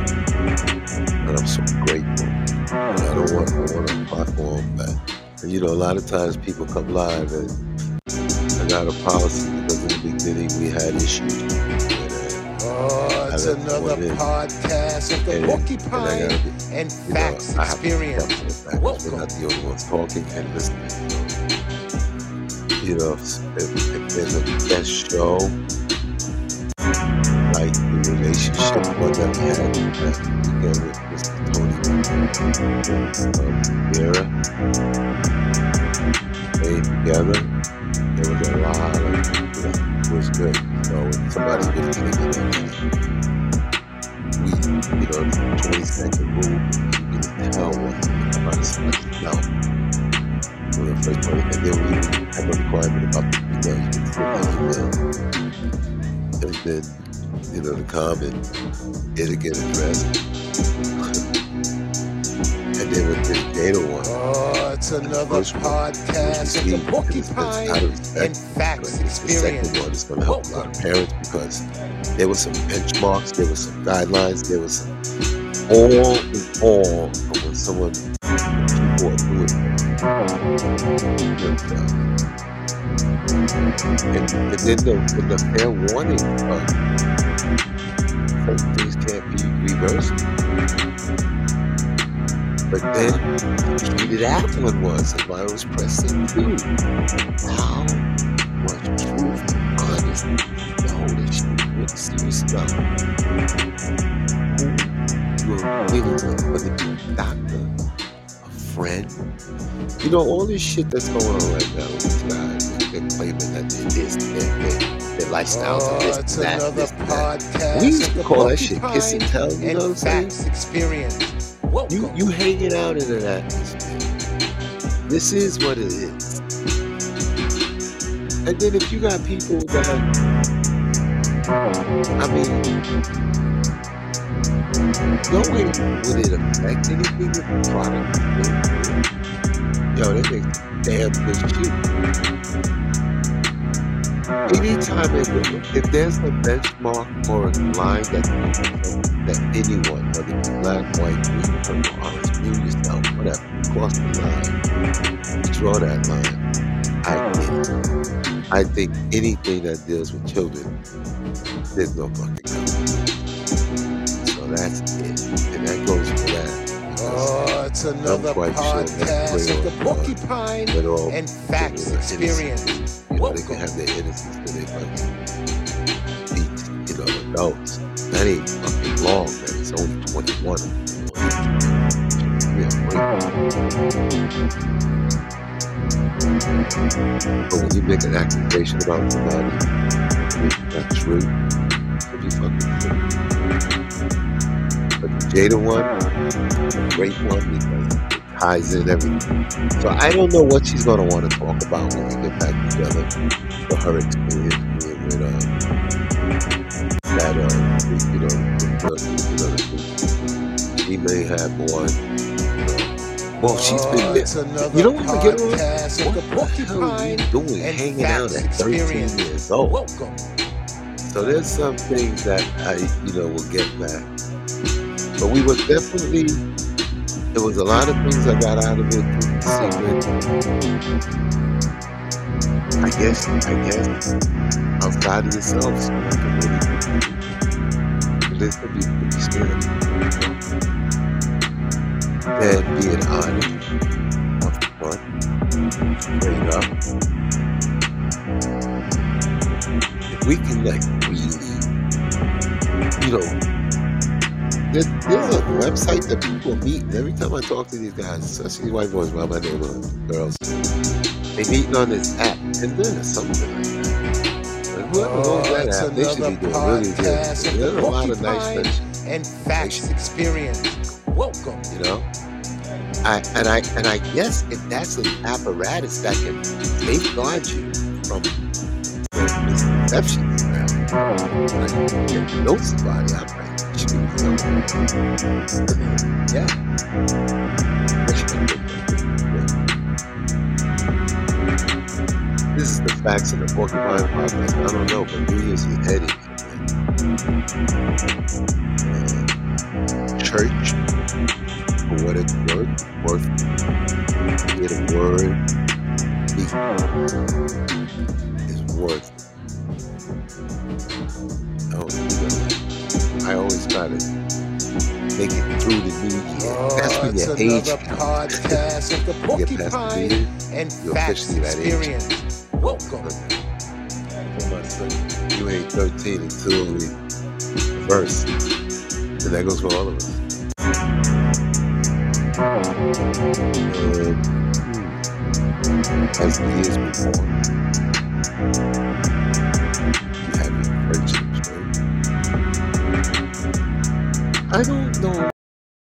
And I'm so grateful. And I don't want I want a platform that and you know, a lot of times people come live and I got a policy because in the beginning we had issues. Oh, it's another podcast of the and, and Porcupine and you know, Facts to Experience. the we're not the only ones talking and listening. You know, if, if there's a best show, like the relationship one that we had that weekend with Mr. Tony um, Vera, they together, there was a lot of, know, it was good. So when somebody was getting in on we, you know, 20 second rule, you can tell what somebody's to know. For the first and then we have a requirement about the email, you can send an email. And then, you know, the comment, it'll get addressed. and then with this data one, Oh, it's another podcast which the it's Porcupine and Facts but the second one is going to help a lot of parents because there were some benchmarks, there were some guidelines, there was all in all when someone people are. And, uh, and, then the, and the fair warning of certain things can't be reversed. But then the to one was, and I was pressing too, how much truth, honest, no, that she really serious about who you're dealing with, be a doctor, friend. You know, all this shit that's going on right now with these guys, they're claiming that they're this, they're, they're, their lifestyles are Oh, this, it's that, another this, that. podcast We used to call that shit Porcupine kiss and tell, you and know what I'm saying? Facts Experience. You Welcome. you hanging out in an atmosphere. This is what it is. And then if you got people that I mean no way would it affect anything if the product. Yo, they make damn good shit. Anytime if, if there's a benchmark or a line that that anyone, whether it's black, white, green, purple, orange, blue, yourself, whatever, cross the line, draw that line. I get it. I think anything that deals with children, there's no fucking go. That's it. And that goes for that. Oh, it's another quite sure podcast of the uh, Porcupine and Facts you. Experience. You know, they can have their innocence till they fucking beat, you know, adults. That ain't fucking long, man. It's only 21. Yeah, But when you make an accusation about somebody, not true, it'll be fucking true. Jada one, great one because it ties in everything. So I don't know what she's gonna want to talk about when we get back together for her experience with, with uh, that uh, you know, you know, she may have one well, she's been there. it's another You know what we get on? What the the hell are you doing hanging out at 13 Experience. years old? Welcome. So there's some things that I, you know, will get back. But we were definitely there was a lot of things I got out of it. I guess, I guess, outside of yourself, so I can really, this could be pretty scary. And being honest, off the front, straight up. If we can like really, you know, there's, there's a website that people meet. And every time I talk to these guys, especially white boys, well, my neighborhood girls, they meet on this app, and there's something like that. Whoever Oh, owns that app, they should be doing really good. There's a lot of nice and Facts Experience. Welcome. you know. I and I and I guess if that's an apparatus that can safeguard you from misconceptions, like, to know somebody, I'm yeah. This is the facts of the Porcupine Podcast. I don't know, but New Year's is heading. Uh, church, for what it's worth, worth get a word is worth. Know, I always try to make it through the new year. Oh, That's when your age podcast of the *laughs* You the Porcupine year, and you're Facts officially that age. Experience. Welcome. Tell my son, you ain't 13 until we first. And that goes for all of us. Um, hmm. As the years move on, I don't know